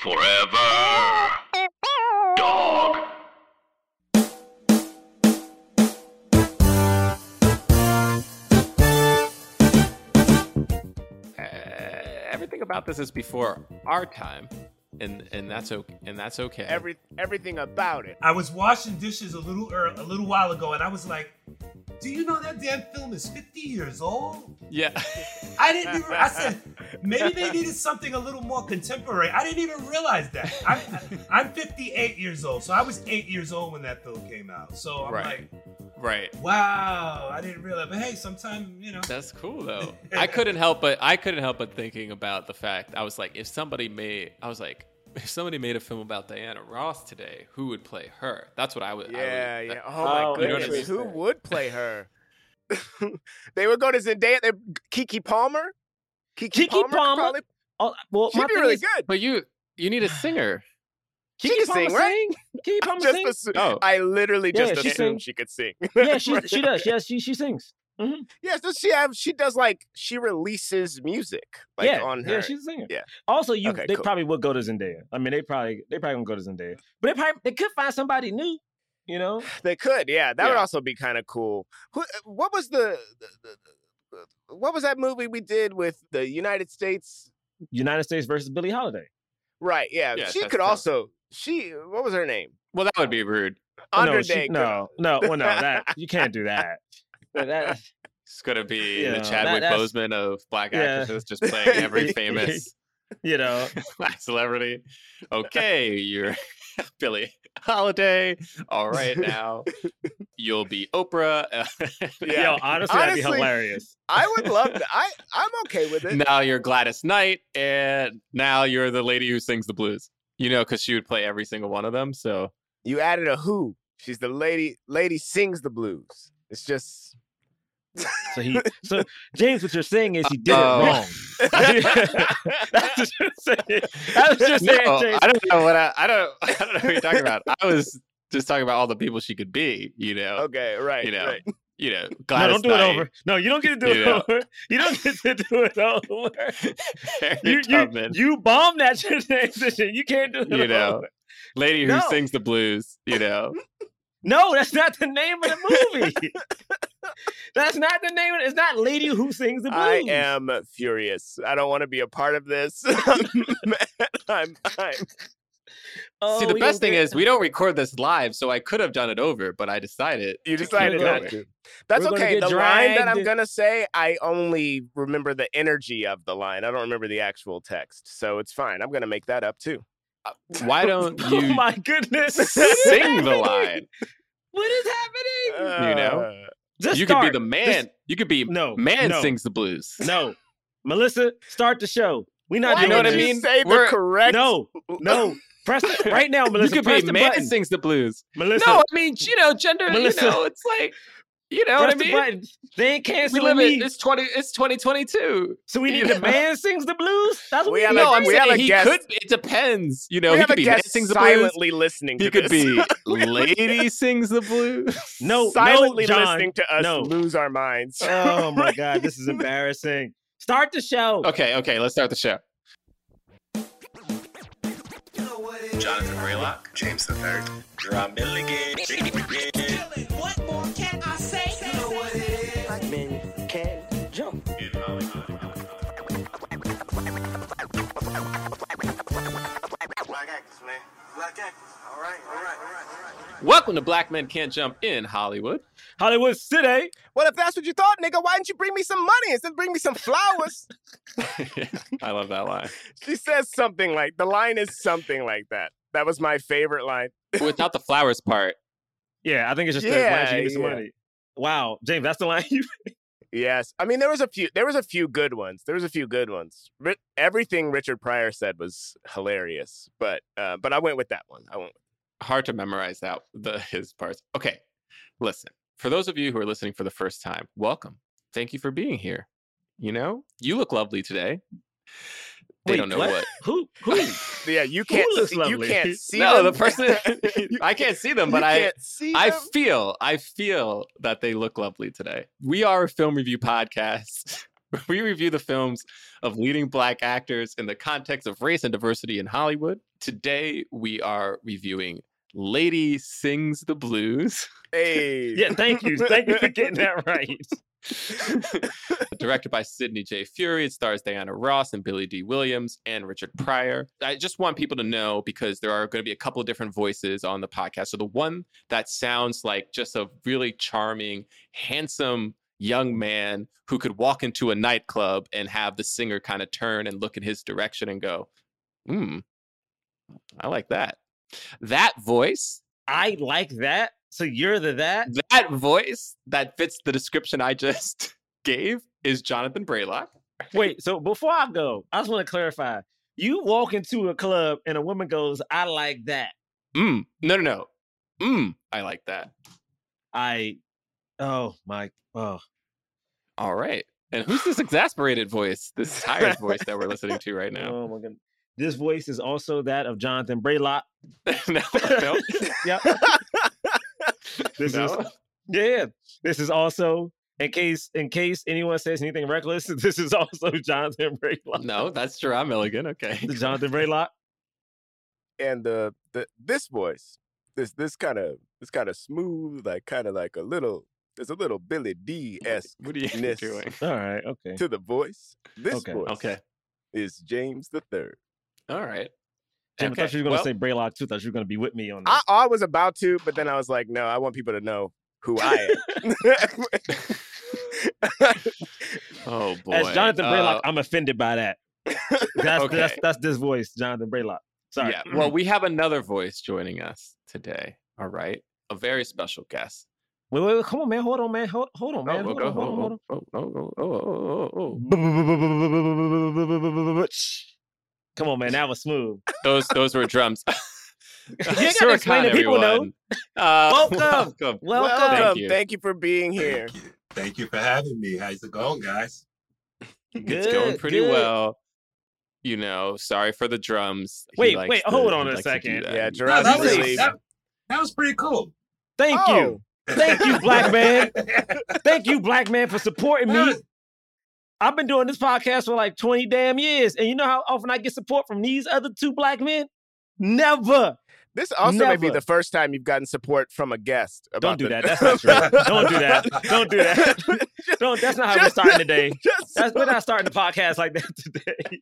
Forever. Dog. Uh, everything about this is before our time, and and that's okay. And that's okay. Every everything about it. I was washing dishes a little ear a little while ago, and I was like, "Do you know that damn film is 50 years old?" yeah. I didn't even. I said maybe they needed something a little more contemporary. I didn't even realize that. I'm I'm 58 years old, so I was eight years old when that film came out. So I'm Right. like, right. wow, I didn't realize. But hey, sometimes you know. That's cool though. I couldn't help but I couldn't help but thinking about the fact I was like, if somebody made, I was like, if somebody made a film about Diana Ross today, who would play her? That's what I would. I Yeah, would, yeah. that- oh, oh my Oh, you know goodness, who would play her? they would go to Zendaya. They, Keke Palmer. Kiki, Keke Palmer. Palmer? Probably, Oh, well, she'd be really is, good. But you, you need a singer. She Keke can Palmer sing, right? sing? Keke Palmer Just sing? assu- Oh. I literally Yeah, just she assumed sings. she could sing. Yeah, she she does. Yeah, she she sings. Mm-hmm. Yes, does she have? She does like she releases music like yeah, on her. yeah, she's a singer. Yeah. Also, you Okay, they cool. probably would go to Zendaya. I mean, they probably they probably gonna go to Zendaya, but they probably they could find somebody new. You know, They could, yeah. That would also be kind of cool. Who, uh, what was the, the, the, the- what was that movie we did with the United States? United States versus Billie Holiday. Right, yeah. Yes, she could tough. also. She what was her name? Well, that would be rude. Oh, no, she- no, no, well, no, that you can't do that. That It's gonna be Yeah, the that- Chadwick that's- Boseman of black Yeah. actresses, just playing every famous you know, black celebrity. Okay, you're Billie Holiday. All right, now you'll be Oprah. Yeah. yo, honestly, that'd be hilarious. I would love that. I I'm okay with it. now you're Gladys Knight, and now you're the lady who sings the blues. You know, because she would play every single one of them. So You added a who. She's the lady. Lady sings the blues. It's just. So he, so James, what you're saying is he did Uh-oh. it wrong. That's what you're saying. I was just saying, no, James. I don't know what I, I don't. I don't know what you're talking about. I was just talking about all the people she could be. You know, Okay, right. you know, right. you know. No, Gladys don't do it over. No, you don't get to do You it know. over. You don't get to do it over. Harriet You, you, you bombed that transition. You can't do it You know. over. lady who No. sings the blues. You know, No, that's not the name of the movie. that's not the name. Of, it's not Lady Who Sings the Blues. I am furious. I don't want to be a part of this. I'm, mad. I'm, I'm Oh, see the best thing is we don't record this live, so I could have done it over, but I decided You to keep decided not to. That's We're okay. The line that I'm gonna say, I only remember the energy of the line. I don't remember the actual text, so it's fine. I'm gonna make that up too. Why don't you? Oh you my goodness! sing the line? What is happening? You know? Uh, Just you could be the man. Just- you could be No, man no. sings the blues. no, Melissa, start the show. We not why you know doing what I did this. you mean? Say the We're- correct. No, no. Press it right now, Melissa. You Melissa. could press be the man button. sings the blues. Melissa, No, I mean you know gender. Melissa. You know, it's like you know press what I mean. button. They ain't We canceling live me. it's twenty. It's twenty twenty two. so we need the man sings the blues. That's what We we, have a- No, I'm we have a he guest- could. It depends. You know, we he have could a be man guest sings the blues. silently listening. He to could this. be We have a lady sings the blues. no, silently no, John. listening to us no. lose our minds. Oh my god, this is embarrassing. Start the show. Okay, okay, let's start the show. Jonathan Braylock, James the Third. Jerah Milligan. Black actors. All right, all right, all right, all right. Welcome to Black Men Can't Jump in Hollywood. Hollywood City. Well, if that's what you thought, nigga, why didn't you bring me some money instead of bring me some flowers? I love that line. she says something like the line is something like that. That was my favorite line. Without the flowers part. Yeah, I think it's just Yeah, the line she gave me some yeah. money. Wow, James, that's the line you. Yes, I mean there was a few. There was a few good ones. There was a few good ones. Ri- everything Richard Pryor said was hilarious, but uh, but I went with that one. I went. hard to memorize that the his parts. Okay, listen. For those of you who are listening for the first time, welcome. Thank you for being here. You know, you look lovely today. They Wait, don't know what? what. Who? Who? Yeah, you can't. See, you can't see. no, the person I can't see them, but You I can't see I them? feel I feel that they look lovely today. We are a film review podcast. We review the films of leading black actors in the context of race and diversity in Hollywood. Today we are reviewing Lady Sings the Blues. Hey. Yeah, thank you, thank you for getting that right. Directed by Sidney J. Furie, it stars Diana Ross and Billy Dee Williams and Richard Pryor. I just want people to know because there are going to be a couple of different voices on the podcast. So the one that sounds like just a really charming, handsome young man who could walk into a nightclub and have the singer kind of turn and look in his direction and go, "Hmm, I like that." That voice I like that. So you're the that. that voice that fits the description I just gave is Jonathan Braylock. Wait, so before I go, I just want to clarify. You walk into a club and a woman goes, "I like that." Mm. No, no, no. Mm. I like that. I. Oh my. Oh. All right. And who's this exasperated voice, this tired voice that we're listening to right now? Oh my god. This voice is also that of Jonathan Braylock. no, no, Yep. This is yeah. This is also in case in case anyone says anything reckless. This is also Jonathan Braylock. No, that's Jerah Milligan. Okay. Jonathan Braylock. and the the this voice, this this kind of this kind of smooth, like kind of like a little. There's a little Billy Dee esque What are you Ness. doing? All right. Okay. to the voice. This Okay, voice Okay. is James the Third. All right. Jim, I thought you were gonna well- say Braylock too. Thought you were gonna be with me on this. I, I was about to, but then I was like, no, I want people to know who I am. Oh boy. As Jonathan Braylock, Uh, I'm offended by that. That's, that's Okay. that's this voice, Jonathan Braylock. Sorry. Yeah. Well, we have another voice joining us today. All right. A very special guest. Wait, wait, wait, come on, man. Hold on, man. Hold, hold on, man. oh, hold, oh, on, hold on, hold on. oh, oh, oh, oh, oh, oh, oh. Come on, man. That was smooth. Those those were drums. You gotta explain it, people know. Uh, Welcome. welcome. Welcome. Welcome. you. Thank you for being here. Thank you. Thank you for having me. How's it going, guys? it's going pretty good. well. You know, sorry for the drums. Wait, wait, to- hold on a likes to do second. that. Yeah, No, that, was, that, that was pretty cool. Thank Oh. you. Thank you, black man. Thank you, black man, for supporting me. I've been doing this podcast for like 20 damn years. And you know how often I get support from these other two black men? Never. This also may be the first time you've gotten support from a guest. Don't do the- that. That's not true. Don't do that. Don't do that. Don't, that's not how we're starting today. That's, we're not starting the podcast like that today.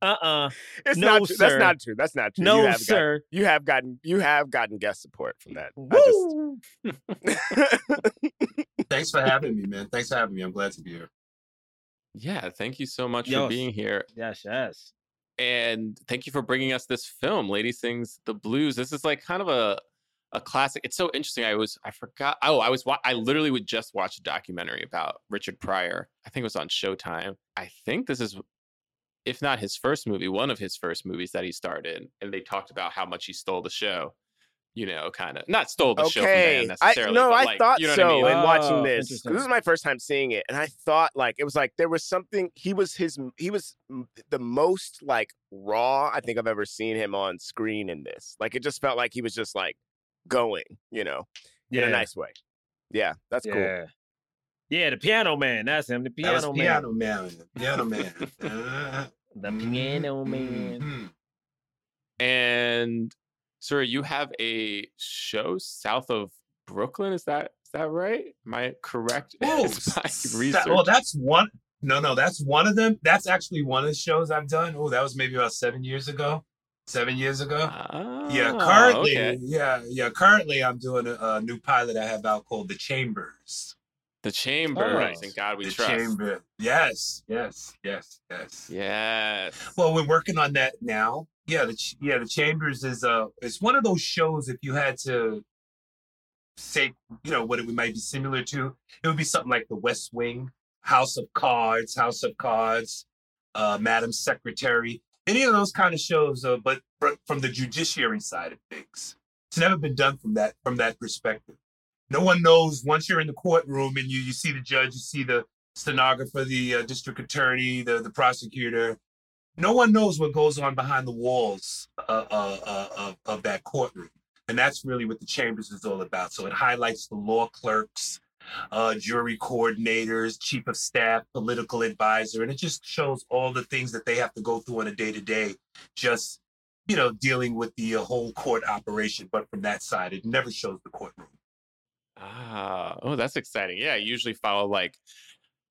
Uh-uh. it's no, not true. That's not true. That's not true. No, you have Gotten, sir. you have gotten you have gotten guest support from that. I Woo! Thanks for having me, man. Thanks for having me. I'm glad to be here. Yeah, thank you so much Yes. for being here. Yes, yes. and thank you for bringing us this film lady sings the blues this is like kind of a a classic it's so interesting i was i forgot oh i was wa- i literally would just watch a documentary about richard pryor i think it was on showtime i think this is if not his first movie one of his first movies that he starred in and they talked about how much he stole the show you know kind of not stole the show from okay. them I no, I like, thought you know so I mean? in watching Oh, this. 'cause interesting. This is my first time seeing it, and I thought like it was like there was something. He was his. He was the most like raw I think I've ever seen him on screen in this. Like it just felt like he was just like going, you know, in a nice way. Yeah, that's cool. Yeah. Yeah, the piano man. That's him. The That piano man. Piano Man. Piano Man. Uh, The piano man. mhm. and sir you have a show south of brooklyn is that is that right am i correct Oh, Is my s- oh, research well, that's one. No, no, that's one of them. That's actually one of the shows I've done. Oh, that was maybe about seven years ago. seven years ago. Oh, yeah, ah, currently, okay. yeah, yeah. Currently, I'm doing a, a new pilot I have out called The Chambers. The Chambers Alright. and oh. God We the Trust. Chamber. Yes, yes, yes, yes. Yes. Well, we're working on that now. Yeah, the Ch- yeah, the Chambers is uh it's one of those shows. If you had to say, you know, what it might be similar to, it would be something like The West Wing, House of Cards, House of Cards, uh, Madam Secretary, any of those kind of shows. Uh, but fr- from the judiciary side of things, it's never been done from that from that perspective. No one knows once you're in the courtroom and you you see the judge, you see the stenographer, the uh, district attorney, the the prosecutor. No one knows what goes on behind the walls uh, uh, uh, of, of that courtroom, and that's really what the chambers is all about. So it highlights the law clerks, uh, jury coordinators, chief of staff, political advisor, and it just shows all the things that they have to go through on a day to day, just you know, dealing with the whole court operation. But from that side, it never shows the courtroom. Ah, oh, that's exciting. Yeah, I usually follow like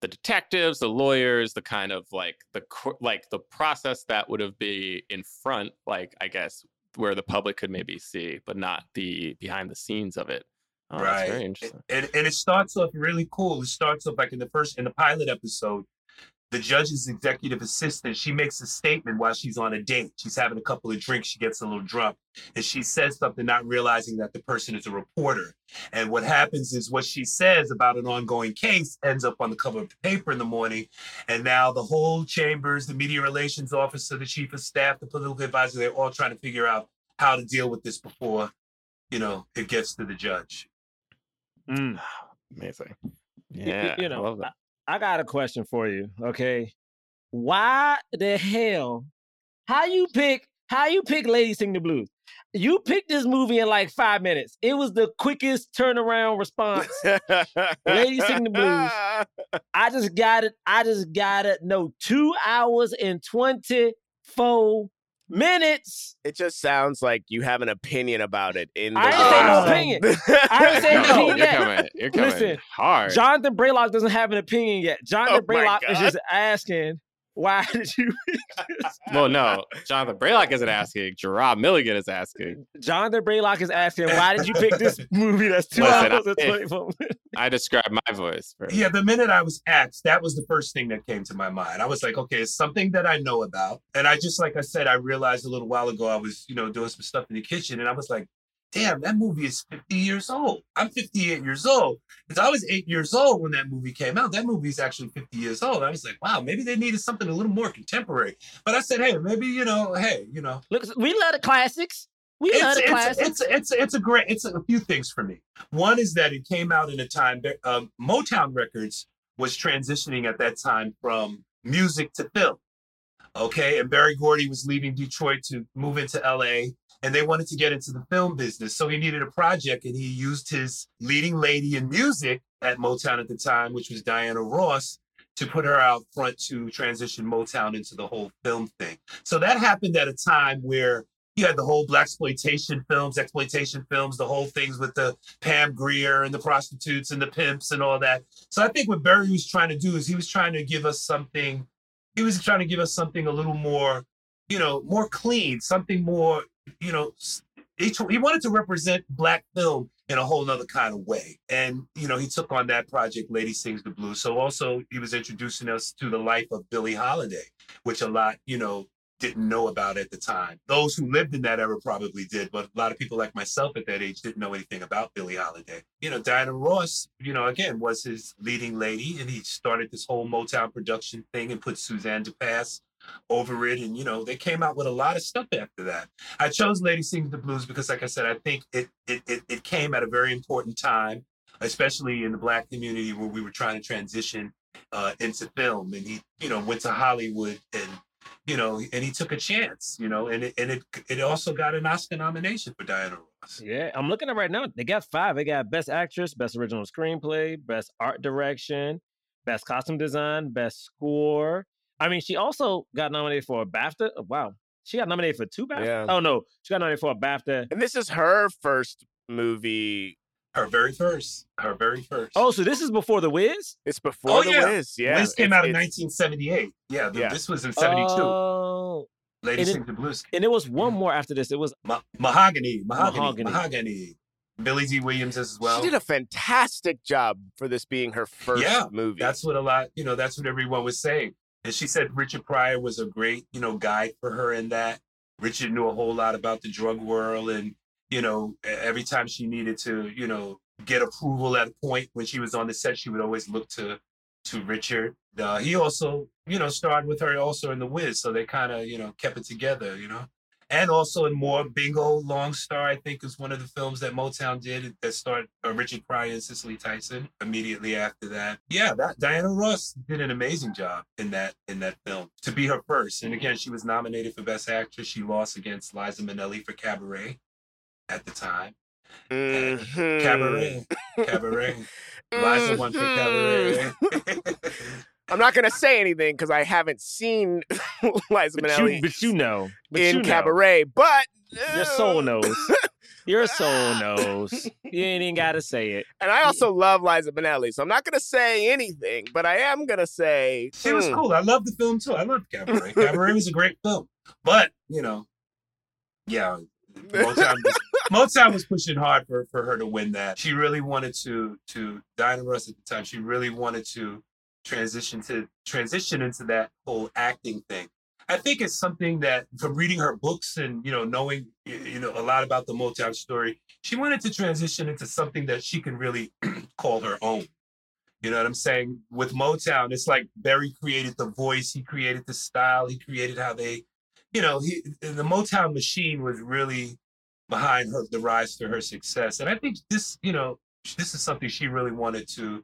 the detectives, the lawyers, the kind of like the like the process that would have be in front, like I guess where the public could maybe see, but not the behind the scenes of it. Oh, that's very interesting. And, and it starts off really cool. It starts off like in the first in the pilot episode, the judge's executive assistant, she makes a statement while she's on a date. She's having a couple of drinks, she gets a little drunk, and she says something, not realizing that the person is a reporter. And what happens is what she says about an ongoing case ends up on the cover of the paper in the morning. And now the whole chambers, the media relations officer, the chief of staff, the political advisor, they're all trying to figure out how to deal with this before, you know, it gets to the judge. Mm. Amazing. Y- y- Yeah, you I know, love that. I got a question for you. Okay, why the hell? How you pick? How you pick Lady Sing the Blues? You picked this movie in like five minutes. It was the quickest turnaround response. Lady Sing the Blues. I just got it. I just got it. No, two hours and twenty four minutes. It just sounds like you have an opinion about it in the I ain't say no opinion. I ain't say no No, opinion you're yet. coming. You're coming Listen, hard. Jonathan Braylock doesn't have an opinion yet. Jonathan Oh Braylock is just asking, why did you well, no, Jonathan Braylock isn't asking. Jerah Milligan is asking. Jonathan Braylock is asking, why did you pick this movie that's two Listen, hours and I- 24 minutes? I describe my voice. For, Yeah, the minute I was asked, that was the first thing that came to my mind. I was like, okay, it's something that I know about. And I just, like I said, I realized a little while ago, I was, you know, doing some stuff in the kitchen and I was like, damn, that movie is 50 years old. I'm 58 years old. Because I was eight years old when that movie came out. That movie is actually 50 years old. I was like, wow, maybe they needed something a little more contemporary. But I said, hey, maybe, you know, hey, you know, Look, we love the classics. We love it's, the it's, classics. it's, it's, it's a great, it's a few things for me. One is that it came out in a time, that, um, Motown Records was transitioning at that time from music to film. Okay. And Berry Gordy was leaving Detroit to move into LA and they wanted to get into the film business. So he needed a project and he used his leading lady in music at Motown at the time, which was Diana Ross, to put her out front to transition Motown into the whole film thing. So that happened at a time where you had the whole blaxploitation films, exploitation films, the whole things with the Pam Grier and the prostitutes and the pimps and all that. So I think what Berry was trying to do is he was trying to give us something. He was trying to give us something a little more, you know, more clean, something more, you know. He, wanted to represent black film in a whole nother kind of way, and you know he took on that project. Lady Sings the Blues. So also he was introducing us to the life of Billie Holiday, which a lot, you know, didn't know about at the time. Those who lived in that era probably did, but a lot of people like myself at that age didn't know anything about Billie Holiday. You know, Diana Ross, you know, again, was his leading lady, and he started this whole Motown production thing and put Suzanne de Passe over it. And, you know, they came out with a lot of stuff after that. I chose Lady Sings the Blues because, like I said, I think it it it, it came at a very important time, especially in the black community where we were trying to transition uh, into film. And he, you know, went to Hollywood and you know, and he took a chance, you know, and it and it it also got an Oscar nomination for Diana Ross. Yeah, I'm looking at right now. They got five. They got Best Actress, Best Original Screenplay, Best Art Direction, Best Costume Design, Best Score. I mean, she also got nominated for a BAFTA. Oh, wow. She got nominated for two BAFTA. Yeah. Oh, no. She got nominated for a BAFTA. And this is her first movie. Her very first, her very first. Oh, so this is before The Wiz? It's oh, before Oh, the yeah. Wiz. Yeah, Wiz came it's- out in 1978. Yeah, the, Yeah. this was in 72. Oh, Lady And it- Sings the Blues. And there was one mm. more after this. It was Ma- mahogany, mahogany, Mahogany. mahogany, Billy Dee Williams as well. she did a fantastic job for this being her first Yeah, movie. That's what a lot, you know, that's what everyone was saying. And she said Richard Pryor was a great, you know, guide for her in that. Richard knew a whole lot about the drug world. And, you know, every time she needed to, you know, get approval at a point when she was on the set, she would always look to to Richard. Uh, he also, you know, starred with her also in The Wiz. So they kind of, you know, kept it together, you know. And also in more Bingo Long Star, I think is one of the films that Motown did that starred uh, Richard Pryor and Cicely Tyson immediately after that. Yeah, that Diana Ross did an amazing job in that in that film to be her first. And again, she was nominated for Best Actress. She lost against Liza Minnelli for Cabaret at the time. Mhm. Cabaret, Cabaret. Liza won for Cabaret. I'm not gonna say anything because I haven't seen Liza but Minnelli you, but you know. But in you know. Cabaret, but Your soul uh, knows. Your soul knows. You ain't even gotta say it. And I also love Liza Minnelli, so I'm not gonna say anything, but I am gonna say She was hmm, cool. I love the film too. I loved Cabaret. Cabaret was a great film. But, you know, yeah, Motown was, Motown was pushing hard for, for her to win that. She really wanted to to Diana Ross at the time, she really wanted to transition to transition into that whole acting thing. I think it's something that from reading her books and you know knowing you know a lot about the Motown story, she wanted to transition into something that she can really call her own. You know what I'm saying? With Motown, it's like Berry created the voice, he created the style, he created how they, you know, he the Motown machine was really behind her the rise to her success. And I think this, you know, this is something she really wanted to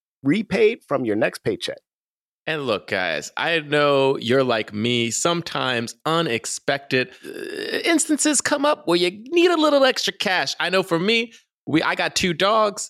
repaid from your next paycheck. And look, guys, I know you're like me. Sometimes unexpected uh, instances come up where you need a little extra cash. I know for me, we I got two dogs.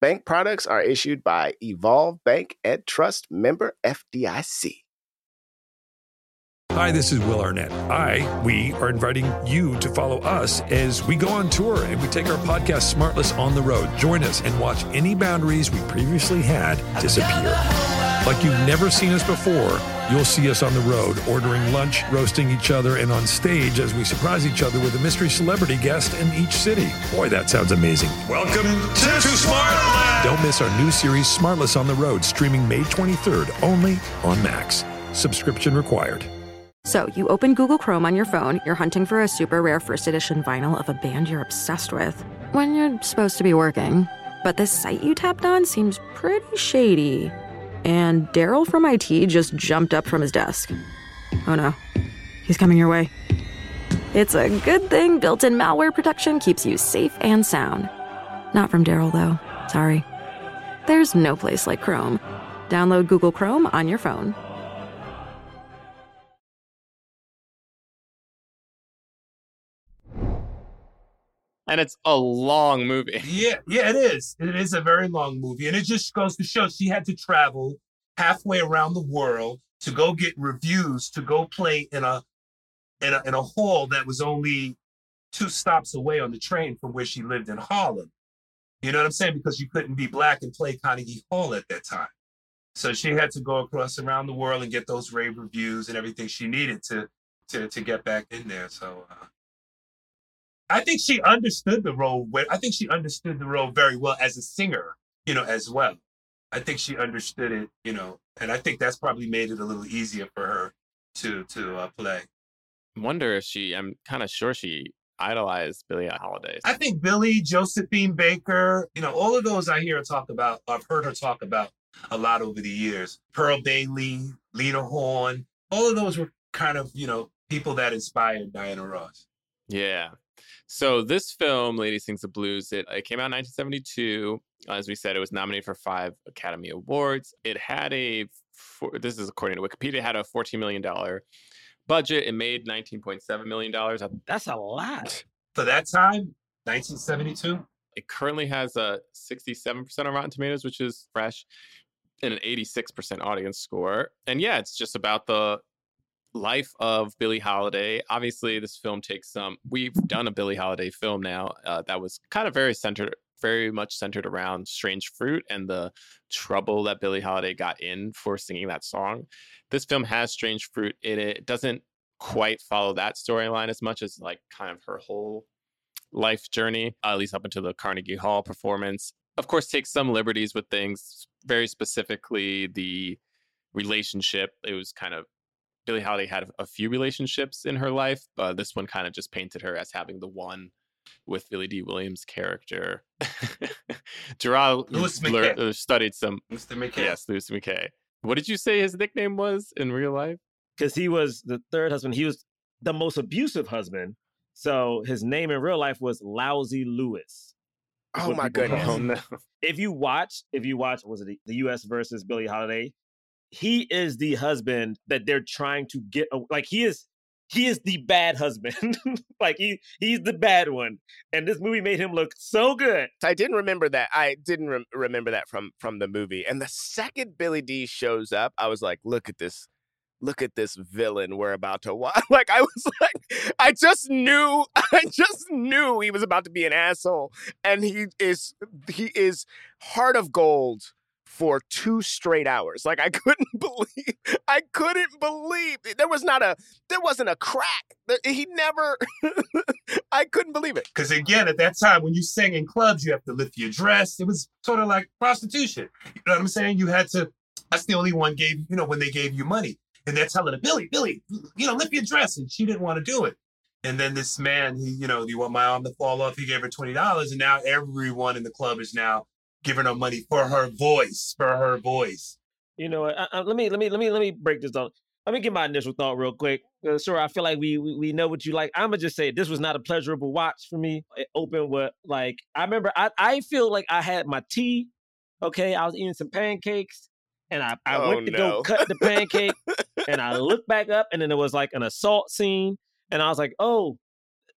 Bank products are issued by Evolve Bank and Trust member FDIC. Hi, this is Will Arnett. I, we are inviting you to follow us as we go on tour and we take our podcast Smartless on the road. Join us and watch any boundaries we previously had disappear. Like you've never seen us before, you'll see us on the road, ordering lunch, roasting each other, and on stage as we surprise each other with a mystery celebrity guest in each city. Boy, that sounds amazing. Welcome to, Smartland. Don't miss our new series, Smartless on the Road, streaming May 23rd only on Max. Subscription required. So, you open Google Chrome on your phone, you're hunting for a super rare first edition vinyl of a band you're obsessed with, when you're supposed to be working. But this site you tapped on seems pretty shady. And Daryl from IT just jumped up from his desk. Oh no, he's coming your way. It's a good thing built in malware protection keeps you safe and sound. Not from Daryl, though. Sorry. There's no place like Chrome. Download Google Chrome on your phone. And it's a long movie. Yeah, yeah, it is. It is a very long movie, and it just goes to show she had to travel halfway around the world to go get reviews to go play in a in a in a hall that was only two stops away on the train from where she lived in Harlem. You know what I'm saying? Because you couldn't be black and play Carnegie Hall at that time. So she had to go across around the world and get those rave reviews and everything she needed to to to get back in there. So uh, I think she understood the role. I think she understood the role very well as a singer, you know, as well. I think she understood it, you know, and I think that's probably made it a little easier for her to to uh, play. I wonder if she. I'm kind of sure she idolized Billie Holiday. I think Billie, Josephine Baker, you know, all of those I hear her talk about. I've heard her talk about a lot over the years. Pearl Bailey, Lena Horne, all of those were kind of you know people that inspired Diana Ross. Yeah. So this film, Lady Sings the Blues, it, it came out in 1972. As we said, it was nominated for five Academy Awards. It had a, for, this is according to Wikipedia, had a $14 million budget. It made $19.7 million. That's a lot. For that time, 1972? It currently has a 67% on Rotten Tomatoes, which is fresh, and an 86% audience score. And yeah, it's just about the life of Billie Holiday. Obviously, this film takes some. We've done a Billie Holiday film now uh, that was kind of very centered, very much centered around Strange Fruit and the trouble that Billie Holiday got in for singing that song. This film has Strange Fruit in it. It doesn't quite follow that storyline as much as like kind of her whole life journey, uh, at least up until the Carnegie Hall performance. Of course, takes some liberties with things, very specifically the relationship. It was kind of Billie Holiday had a few relationships in her life, but this one kind of just painted her as having the one with Billy Dee Williams' character. Jerah uh, studied some. Mr. McKay. Yes, Louis McKay. What did you say his nickname was in real life? Because he was the third husband. He was the most abusive husband. So his name in real life was Lousy Lewis. Oh my goodness! Oh, no. If you watch, if you watch, was it the, the U.S. versus Billie Holiday? He is the husband that they're trying to get like he is he is the bad husband. Like he he's the bad one. And this movie made him look so good. I didn't remember that. I didn't re- remember that from from the movie. And the second billy dee shows up i was like look at this look at this villain we're about to watch like i was like i just knew i just knew he was about to be an asshole. And he is he is heart of gold for two straight hours. Like I couldn't believe, I couldn't believe there was not a, there wasn't a crack. He never, I couldn't believe it. Because again, at that time when you sang in clubs, you have to lift your dress. It was sort of like prostitution. You know what I'm saying? You had to. That's the only one gave you know when they gave you money, and they're telling her, Billie, Billie, you know, lift your dress, and she didn't want to do it. And then this man, he, you know, do you want my arm to fall off? He gave her twenty dollars, and now everyone in the club is now giving her money for her voice, for her voice. You know, I, I, let me let me let me let me break this down. Let me get my initial thought real quick. Uh, sure, I feel like we, we, we know what you like. I'm gonna just say this was not a pleasurable watch for me. It opened with like I remember I I feel like I had my tea. Okay, I was eating some pancakes, and I I oh, went to no. go cut the pancake, and I looked back up, and then there was like an assault scene, and I was like, oh,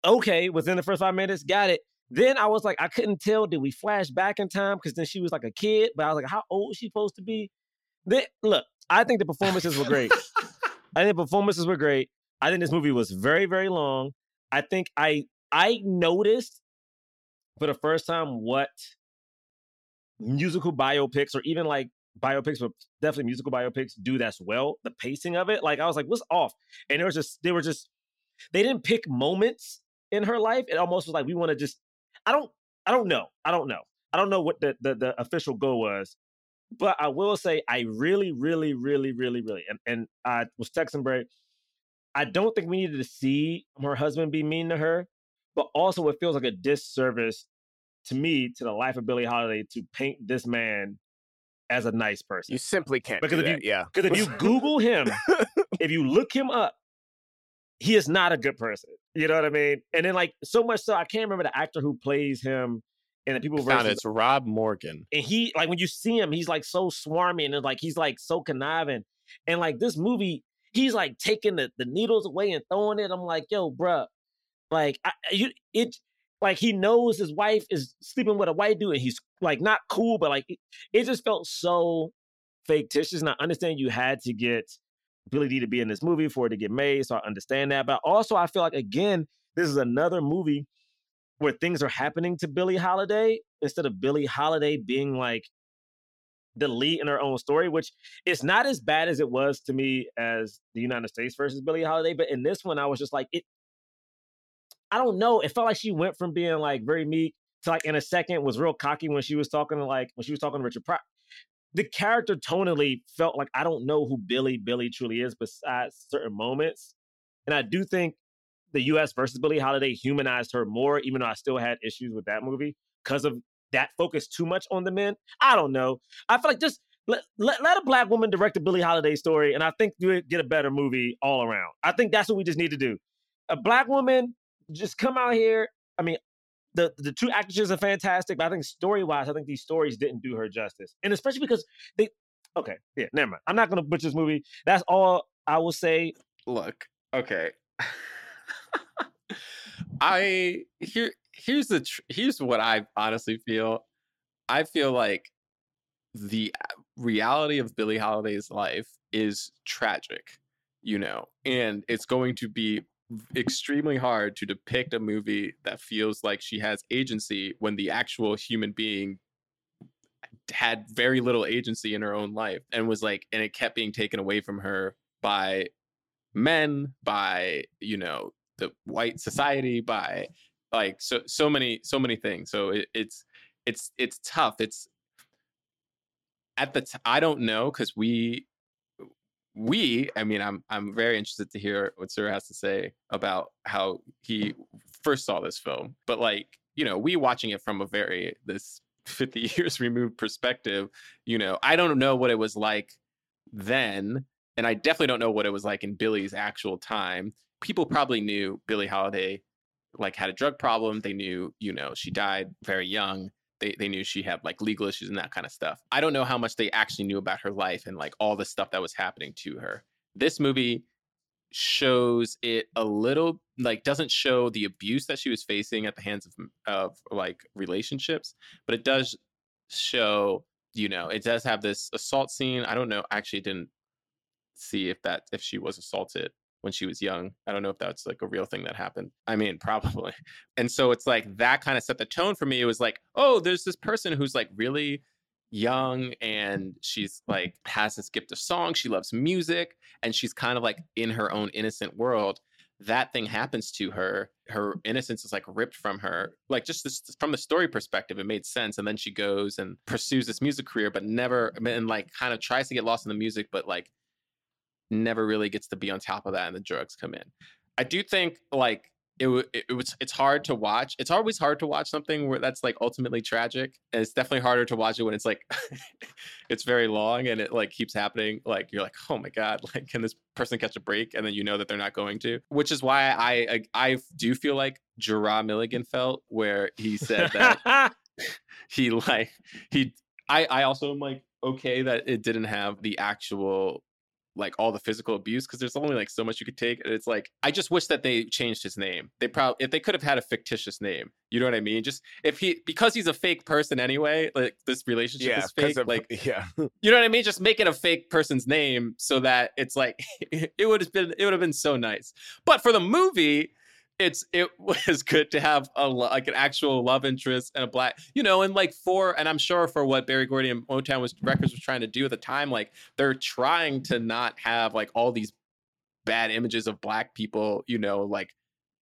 okay. Within the first five minutes, got it. Then I was like, I couldn't tell. Did we flash back in time? Because then she was like a kid, but I was like, how old is she supposed to be? Then look, I think the performances were great. I think the performances were great. I think this movie was very, very long. I think I I noticed for the first time what musical biopics or even like biopics, but definitely musical biopics do that's well. The pacing of it, like I was like, what's off? And it was just they were just they didn't pick moments in her life. It almost was like we want to just I don't I don't know. I don't know. I don't know what the, the, the official goal was. But I will say I really, really, really, really, really and, and I was texting Bray. I don't think we needed to see her husband be mean to her, but also it feels like a disservice to me, to the life of Billie Holiday, to paint this man as a nice person. You simply can't because if you, yeah. Because if you Google him, if you look him up, he is not a good person. You know what I mean? And then like so much so I can't remember the actor who plays him and the people versus it's Rob Morgan. and he like when you see him, he's like so swarmy and like he's like so conniving. And like this movie, he's like taking the, the needles away and throwing it. I'm like, yo, bruh, like I, you it like he knows his wife is sleeping with a white dude and he's like not cool, but like it, it just felt so fictitious. And I understand you had to get Dee to be in this movie for it to get made, so I understand that. But also, I feel like again, this is another movie where things are happening to Billie Holiday instead of Billie Holiday being like the lead in her own story, which is not as bad as it was to me as the United States versus Billie Holiday. But in this one, I was just like, it. I don't know. It felt like she went from being like very meek to like in a second was real cocky when she was talking to like when she was talking to Richard Pryor. The character tonally felt like I don't know who Billie Billie truly is besides certain moments. And I do think the US versus Billie Holiday humanized her more, even though I still had issues with that movie because of that focus too much on the men. I don't know. I feel like just let, let, let a black woman direct a Billie Holiday story, and I think you get a better movie all around. I think that's what we just need to do. A black woman just come out here. I mean, the the two actresses are fantastic, but I think story wise, I think these stories didn't do her justice, and especially because they. Okay, yeah, never mind. I'm not gonna butcher this movie. That's all I will say. Look, okay. I here here's the tr- here's what I honestly feel. I feel like the uh, reality of Billie Holiday's life is tragic, you know, and it's going to be extremely hard to depict a movie that feels like she has agency when the actual human being had very little agency in her own life and was like and it kept being taken away from her by men by you know the white society by like so so many so many things. So it, it's it's it's tough. It's at the i don't know because we we i mean i'm i'm very interested to hear what sir has to say about how he first saw this film but like you know we watching it from a very this 50 years removed perspective you know i don't know what it was like then and i definitely don't know what it was like in billie's actual time people probably knew billie holiday like had a drug problem. They knew, you know, she died very young. They, they knew she had like legal issues and that kind of stuff. I don't know how much they actually knew about her life and like all the stuff that was happening to her. This movie shows it a little like doesn't show the abuse that she was facing at the hands of of like relationships, but it does show, you know, it does have this assault scene. I don't know, actually didn't see if that if she was assaulted when she was young. I don't know if that's like a real thing that happened. I mean, probably. And so it's like that kind of set the tone for me. It was like, oh, there's this person who's like really young and she's like has this gift of song. She loves music and she's kind of like in her own innocent world. That thing happens to her. Her innocence is like ripped from her. Like just this, from the story perspective, it made sense. And then she goes and pursues this music career, but never and like kind of tries to get lost in the music, but like never really gets to be on top of that and the drugs come in. I do think like it, it, it was it's hard to watch. It's always hard to watch something where that's like ultimately tragic. And it's definitely harder to watch it when it's like it's very long and it like keeps happening. Like you're like, oh my god, like can this person catch a break? And then you know that they're not going to. Which is why I I, I do feel like Jerah Milligan felt where he said that he like he I I also am like okay that it didn't have the actual like all the physical abuse because there's only like so much you could take and it's like i just wish that they changed his name they probably if they could have had a fictitious name you know what i mean just if he because he's a fake person anyway like this relationship Yeah, is fake. of- like yeah. you know what i mean just make it a fake person's name so that it's like it would have been it would have been so nice but for the movie it's it was good to have a like an actual love interest and a black you know and like for and i'm sure for what berry gordy and motown was records was trying to do at the time like they're trying to not have like all these bad images of black people you know like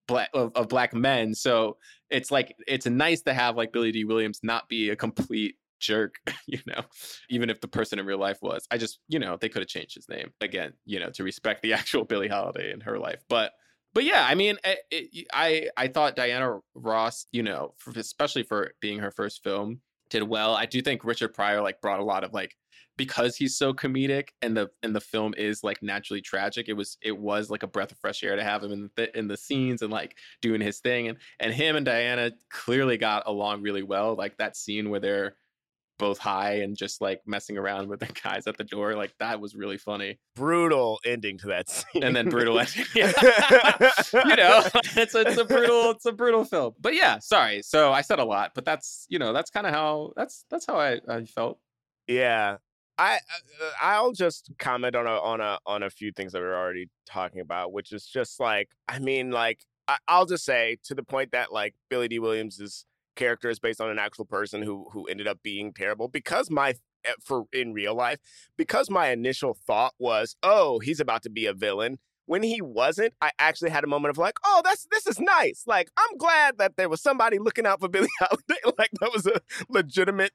black of, of black men. So it's like it's nice to have like billy dee williams not be a complete jerk you know even if the person in real life was. I just you know they could have changed his name again you know to respect the actual billie holiday in her life. But but yeah, I mean, eh, it, it, I I thought Diana Ross, you know, for, especially for being her first film, did well. I do think Richard Pryor like brought a lot of like because he's so comedic and the and the film is like naturally tragic. It was it was like a breath of fresh air to have him in the in the scenes and like doing his thing and and him and Diana clearly got along really well. Like that scene where they're both high and just like messing around with the guys at the door. Like that was really funny. Brutal ending to that scene. And then brutal ending. You know, it's it's a brutal it's a brutal film. But yeah, sorry. So I said a lot, but that's you know that's kind of how that's that's how I, I felt. Yeah. I uh, I'll just comment on a on a on a few things that we're already talking about, which is just like I mean like I, I'll just say to the point that like Billy Dee Williams's character is based on an actual person who who ended up being terrible because my eh, for in real life because my initial thought was oh he's about to be a villain when he wasn't i actually had a moment of like oh that's this is nice. Like i'm glad that there was somebody looking out for billie holiday. Like that was a legitimate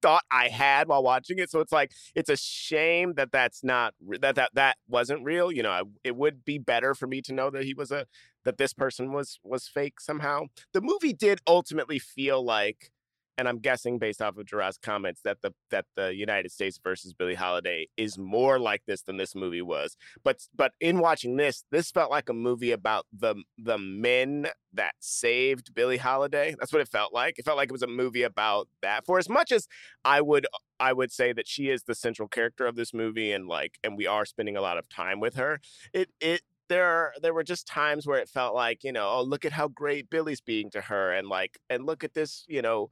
thought i had while watching it. So it's like it's a shame that that's not that that that wasn't real. You know I, it would be better for me to know that he was a that this person was was fake somehow. The movie did ultimately feel like and I'm guessing based off of Jerah's comments that the that the United States versus Billie Holiday is more like this than this movie was. But but in watching this, this felt like a movie about the the men that saved Billie Holiday. That's what it felt like. It felt like it was a movie about that. For as much as I would I would say that she is the central character of this movie and like and we are spending a lot of time with her. It it there there were just times where it felt like you know oh look at how great billy's being to her and like and look at this you know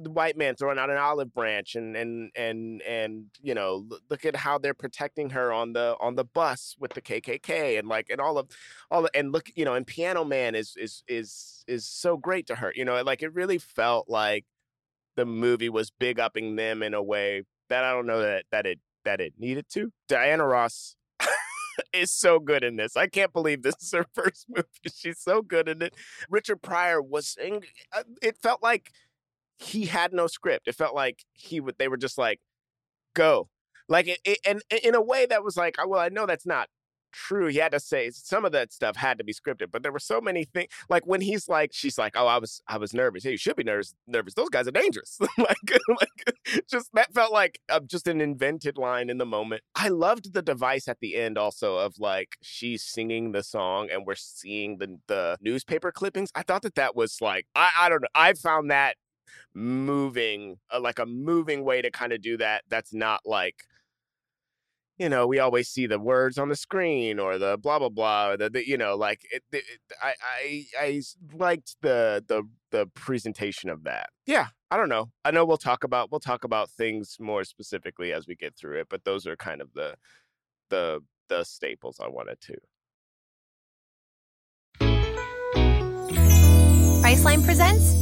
the white man throwing out an olive branch and and and and you know look at how they're protecting her on the on the bus with the KKK and like and all of all and look you know and Piano Man is is is is so great to her you know like it really felt like the movie was big upping them in a way that I don't know that that it that it needed to Diana Ross is so good in this. I can't believe this is her first movie. She's so good in it. Richard Pryor was uh, it felt like he had no script. It felt like he would. They were just like, go, like it, it, and in a way that was like, well, I know that's not true. He had to say some of that stuff had to be scripted, but there were so many things. Like when he's like, she's like, "Oh, I was, I was nervous. Hey, you should be nervous. Nervous. Those guys are dangerous." like, like, just that felt like uh, just an invented line in the moment. I loved the device at the end also of like she's singing the song and we're seeing the the newspaper clippings. I thought that that was like, I, I don't know. I found that moving uh, like a moving way to kind of do that that's not like you know we always see the words on the screen or the blah blah blah the, the you know like it, it, I, I i liked the the the presentation of that. Yeah i don't know. I know we'll talk about we'll talk about things more specifically as we get through it but those are kind of the the the staples i wanted to. Priceline presents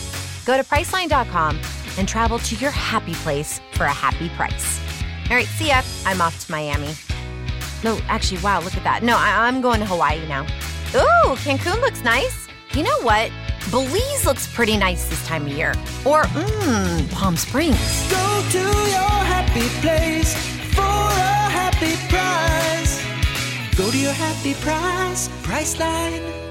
Go to Priceline.com and travel to your happy place for a happy price. All right, see ya. I'm off to Miami. No, actually, wow, look at that. No, I- am going to Hawaii now. Ooh, Cancun looks nice. You know what? Belize looks pretty nice this time of year. Or, mmm, Palm Springs. Go to your happy place for a happy price. Go to your happy price, Priceline.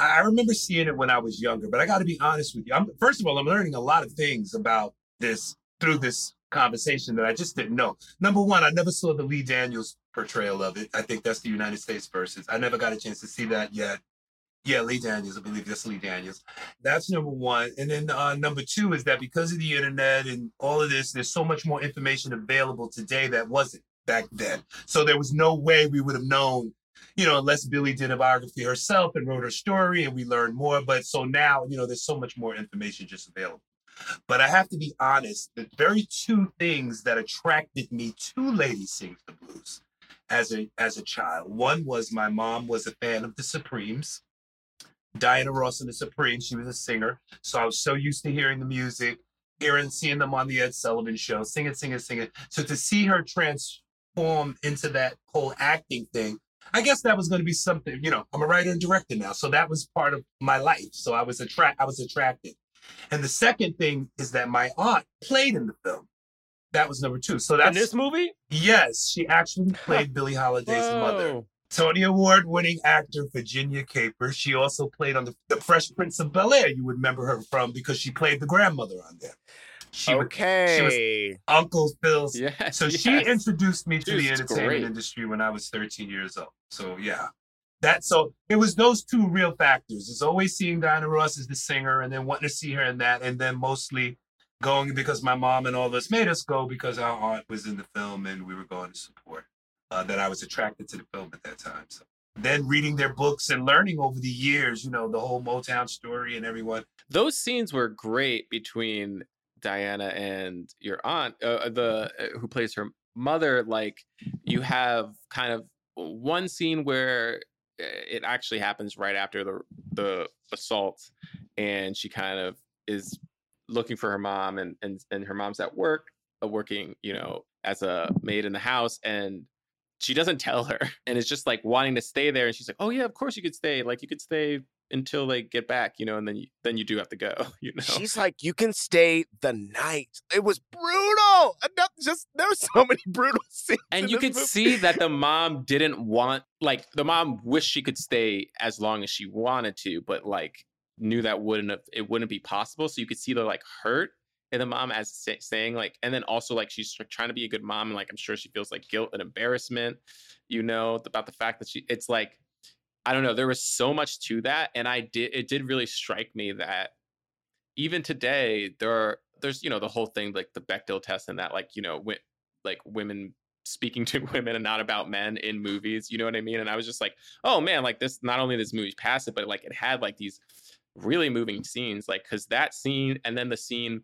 I remember seeing it when I was younger, but I got to be honest with you. I'm, first of all, I'm learning a lot of things about this through this conversation that I just didn't know. Number one, I never saw the Lee Daniels portrayal of it. I think that's the United States versus. I never got a chance to see that yet. Yeah, Lee Daniels. I believe that's Lee Daniels. That's number one. And then uh, number two is that because of the internet and all of this, there's so much more information available today that wasn't back then. So there was no way we would have known you know, unless Billie did a biography herself and wrote her story and we learned more. But so now, you know, there's so much more information just available. But I have to be honest, the very two things that attracted me to Lady Sings the Blues as a as a child. One was my mom was a fan of the Supremes. Diana Ross and the Supremes, she was a singer. So I was so used to hearing the music. hearing, seeing them on the Ed Sullivan Show, singing, singing, singing. So to see her transform into that whole acting thing, I guess that was going to be something. You know, I'm a writer and director now, so that was part of my life. So I was attract, I was attracted. And the second thing is that my aunt played in the film. That was number two. So that's in this movie. Yes, she actually played Billie Holiday's mother. Tony Award winning actor Virginia Caper. She also played on the, the Fresh Prince of Bel Air. You would remember her from because she played the grandmother on there. She was- she was Okay. Uncle Phil's. Yes, So she introduced me to Dude, the entertainment great. industry when I was 13 years old. So yeah. That so it was those two real factors. It's always seeing Diana Ross as the singer and then wanting to see her in that, and then mostly going because my mom and all of us made us go because our aunt was in the film and we were going to support. Uh, that I was attracted to the film at that time. So then reading their books and learning over the years, you know, the whole Motown story and everyone. Those scenes were great between Diana and your aunt, uh, the uh, who plays her mother. Like you have kind of one scene where uh, it actually happens right after the the assault, and she kind of is looking for her mom, and and and her mom's at work, uh, working, you know, as a maid in the house, and she doesn't tell her, and it's just like wanting to stay there, and she's like, "Oh yeah, of course you could stay. Like you could stay." Until they get back, you know, and then you, then you do have to go, you know. She's like, you can stay the night. It was brutal. Enough, just there were so many brutal scenes. and you could movie. see that the mom didn't want like the mom wished she could stay as long as she wanted to but like knew that wouldn't have it wouldn't be possible so you could see the like hurt in the mom as sa- saying like and then also like she's trying to be a good mom and like i'm sure she feels like guilt and embarrassment you know about the fact that she it's like i don't know there was so much to that and i did it did really strike me that even today there are there's you know the whole thing like the Bechdel test and that like you know wi- like women speaking to women and not about men in movies you know what i mean? And i was just like oh man like this not only this movie passed it but like it had like these really moving scenes like because that scene and then the scene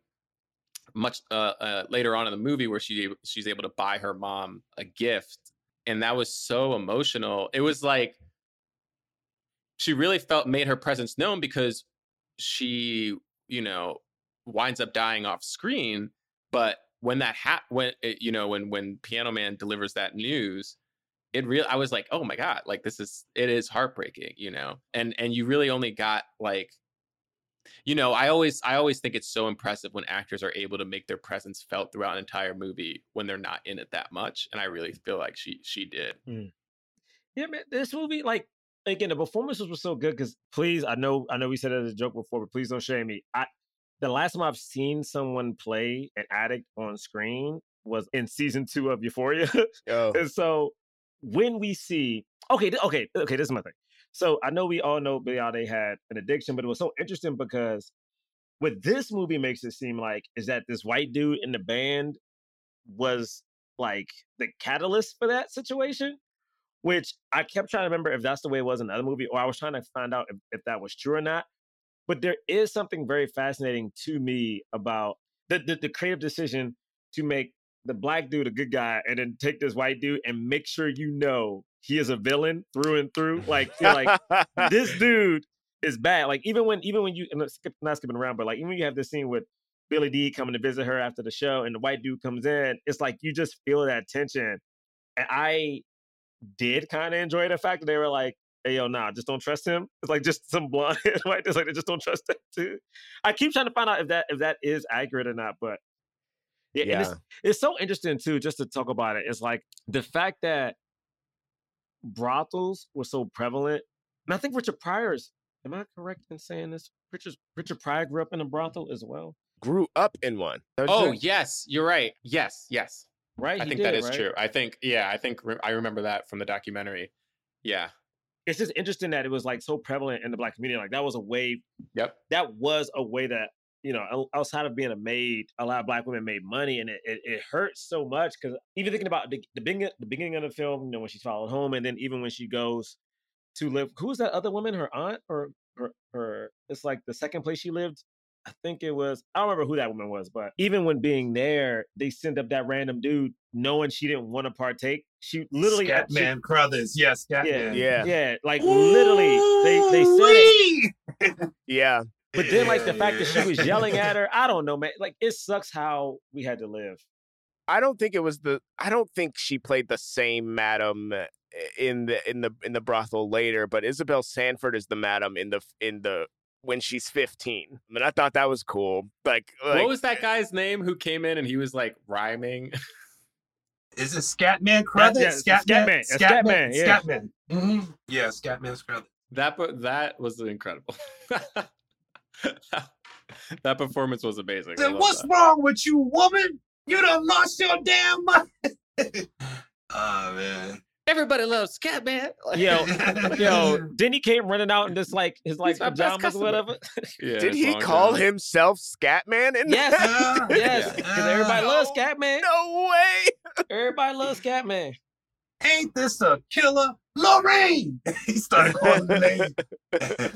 much uh, uh later on in the movie where she she's able to buy her mom a gift and that was so emotional. It was like she really felt made her presence known because she you know winds up dying off screen but when that ha- when it, you know when when piano man delivers that news it real i was like oh my god like this is it is heartbreaking you know? And and you really only got like you know i always i always think it's so impressive when actors are able to make their presence felt throughout an entire movie when they're not in it that much and i really feel like she she did. Hmm. Yeah, man, this movie, like, again, the performances were so good. Because please, I know, I know, we said it as a joke before, but please don't shame me. I, the last time I've seen someone play an addict on screen was in season two of Euphoria. Oh. and so when we see, okay, okay, okay, this is my thing. So I know we all know Billie Holiday had an addiction, but it was so interesting because what this movie makes it seem like is that this white dude in the band was like the catalyst for that situation which I kept trying to remember if that's the way it was in the other movie, or I was trying to find out if, if that was true or not. But there is something very fascinating to me about the, the, the creative decision to make the black dude a good guy and then take this white dude and make sure you know he is a villain through and through. Like, you're like this dude is bad. Like even when even when you skip, not skipping around, but like even when you have this scene with Billy Dee coming to visit her after the show and the white dude comes in, it's like you just feel that tension. And I did kind of enjoy the fact that they were like, hey, yo, nah, just don't trust him. It's like just some blonde head white. It's like they just don't trust that too. I keep trying to find out if that if that is accurate or not, but yeah, and it's, it's so interesting too, just to talk about it. It's like the fact that brothels were so prevalent. And I think Richard Pryor's, am I correct in saying this? Richard Richard Pryor grew up in a brothel as well. Grew up in one. Don't oh you- yes you're right yes yes Right? i He think that did, is right? true i think yeah i think re- i remember that from the documentary yeah It's just interesting that it was like so prevalent in the black community. Like that was a way yep that was a way that you know outside of being a maid a lot of black women made money and it, it, it hurts so much because even thinking about the, the beginning the beginning of the film you know when she's followed home and then even when she goes to live who's that other woman her aunt or her, her it's like the second place she lived i think it was i don't remember who that woman was but even when being there they send up that random dude knowing she didn't want to partake she literally at- she- Scatman Crothers. Yes, yeah, Scatman. Yeah. yeah like literally they they said it Yeah. But then, like the fact that she was yelling at her, I don't know, man. Like it sucks how we had to live. I don't think it was the. I don't think she played the same madam uh, in the in the in the brothel later. But Isabel Sanford is the madam in the in the when she's 15. And I thought that was cool. Like, like what was that guy's name who came in and he was like rhyming? Is it Scatman Crothers? yeah, Scatman. Yeah, Scatman, yeah. Scatman. hmm Yeah, Scatman's Crothers. That bu- that was incredible. that performance was amazing. Then what's that. wrong with you, woman? You done lost your damn mind. oh man. Everybody loves Scatman. Yo, yo, then he came running out in this like his like He's my best pajamas or whatever. Yeah, did he call gown. himself Scatman? In yes, Yeah. yes, because everybody loves Scatman. No way. Everybody loves Scatman. Ain't this a killer? Lorraine! he started calling the name.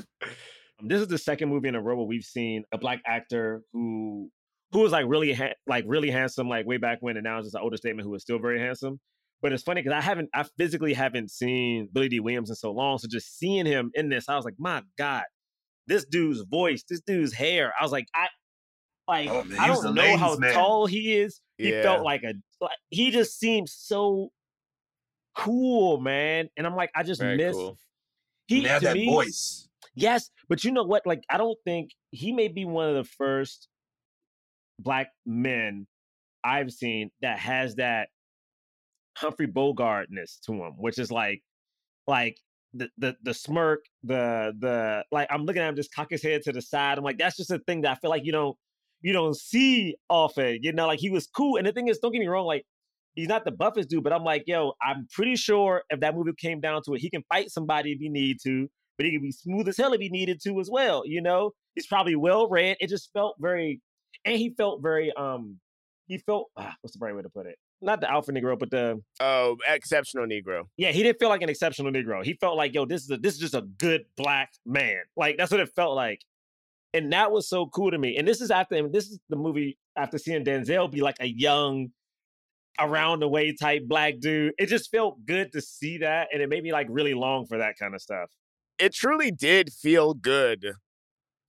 Um, This is the second movie in a row where we've seen a black actor who who was like really ha- like really handsome like way back when, and now it's just an older statement who is still very handsome. But it's funny because I haven't I physically haven't seen Billy Dee Williams in so long, so just seeing him in this, I was like, my God, this dude's voice, this dude's hair. I was like, I like Oh, man, I don't know how man. tall he is. He Yeah. felt like a like, he just seemed so cool, man. And I'm like, I just Very miss cool. he He had that me, voice. Yes, but you know what? Like, I don't think he may be one of the first black men I've seen that has that Humphrey Bogartness to him, which is like, like the the the smirk, the the like. I'm looking at him just cock his head to the side. I'm like, that's just a thing that I feel like you don't you don't see often. You know, like he was cool. And the thing is, don't get me wrong, like. He's not the buffest dude, but I'm like, yo, I'm pretty sure if that movie came down to it, he can fight somebody if he need to but he could be smooth as hell if he needed to as well. You know, he's probably well read. It just felt very, and he felt very, um, he felt ah, what's the right way to put it? Not the alpha negro, but the Oh, exceptional Negro. yeah, he didn't feel like an exceptional negro. He felt like yo, this is a, this is just a good black man. Like that's what it felt like, and that was so cool to me. And this is after, and this is the movie after seeing Denzel be like a young. Around the way type black dude. It just felt good to see that, and it made me like really long for that kind of stuff. It truly did feel good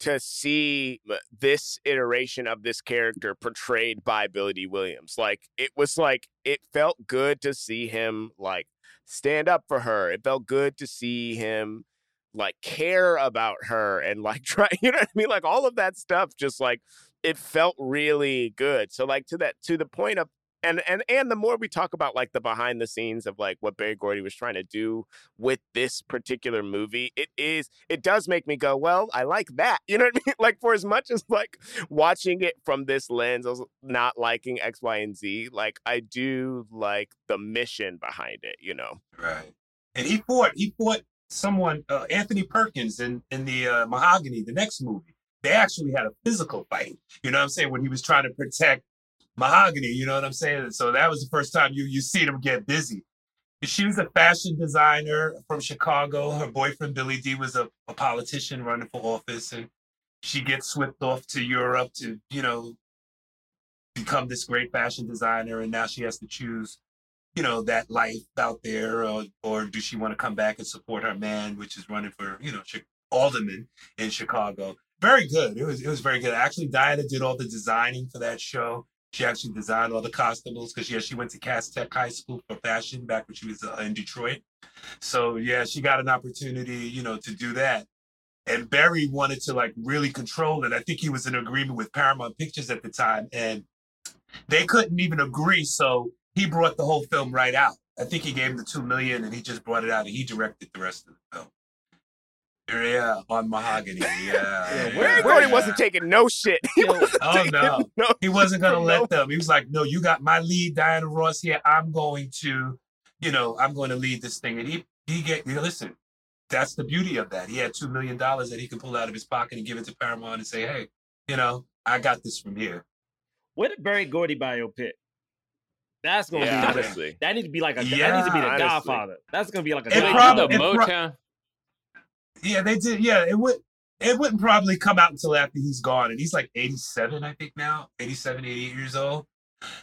to see this iteration of this character portrayed by Billy Dee Williams. Like it was like it felt good to see him like stand up for her. It felt good to see him like care about her and like try, you know what I mean? Like all of that stuff just like it felt really good. So like to that to the point of and and and the more we talk about like the behind the scenes of like what Berry Gordy was trying to do with this particular movie, it is it does make me go, well, I like that. You know what I mean? Like for as much as like watching it from this lens of not liking X, Y, and Z, like I do like the mission behind it, you know. Right. And he fought. He fought someone, uh, Anthony Perkins, in in the uh, Mahogany, the next movie. They actually had a physical fight. You know what I'm saying? When he was trying to protect Mahogany. You know what I'm saying? So that was the first time you you see them get busy. She was a fashion designer from Chicago. Her boyfriend Billy Dee was a, a politician running for office, and she gets swept off to Europe to you know become this great fashion designer, and now she has to choose you know, that life out there, or, or does she want to come back and support her man, which is running for, you know, alderman in Chicago? Very good. It was it was very good. Actually, Diana did all the designing for that show. She actually designed all the costumes because yeah, she went to Cass Tech High School for fashion back when she was uh, in Detroit. So yeah, she got an opportunity, you know, to do that. And Berry wanted to like really control it. I think he was in agreement with Paramount Pictures at the time, and they couldn't even agree. So he brought the whole film right out. I think he gave him the two million, and he just brought it out, and he directed the rest of the film. Yeah, on Mahogany. Yeah, Berry Gordy wasn't taking no shit. He oh, wasn't Oh no, no he wasn't gonna no. let them. He was like, "No, you got my lead, Diana Ross here. I'm going to, you know, I'm going to lead this thing." And he he get you know, listen. That's the beauty of that. He had two million dollars that he could pull out of his pocket and give it to Paramount and say, "Hey, you know, I got this from here." What did Berry Gordy biopic? That's gonna Yeah, be honestly. that needs to be like a that needs to be the honestly. Godfather. That's gonna be like a It They prob- the it pro- Motown. Yeah, they did. Yeah, it would. It wouldn't probably come out until after he's gone, and he's like 87, I think now, 87, 88 years old.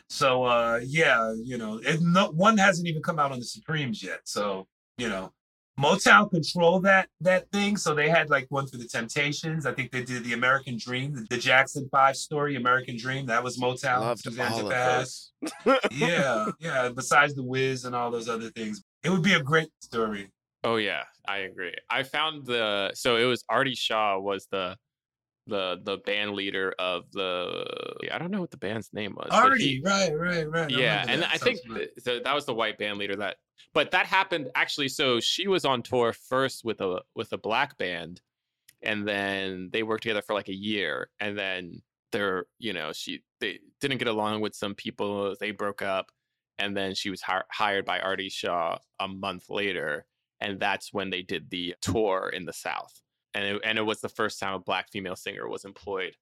So, uh, yeah, you know, it, no, one hasn't even come out on the Supremes yet. So, you know, Motown controlled that that thing, so they had like one through the Temptations. I think they did the American Dream, the, Jackson Five story, American Dream. That was Motown. Loved all of Pass. yeah, yeah. Besides the Wiz and all those other things, it would be a great story. Oh yeah, I agree. I found the so it was Artie Shaw was the the the band leader of the I don't know what the band's name was. Artie, he- right, right, right. Yeah, remember and that. I think th- so that was the white band leader that but that happened actually so she was on tour first with a with a black band and then they worked together for like a year and then they're you know she they didn't get along with some people they broke up and then she was hi- hired by Artie Shaw a month later and that's when they did the tour in the south and it, and it was the first time a black female singer was employed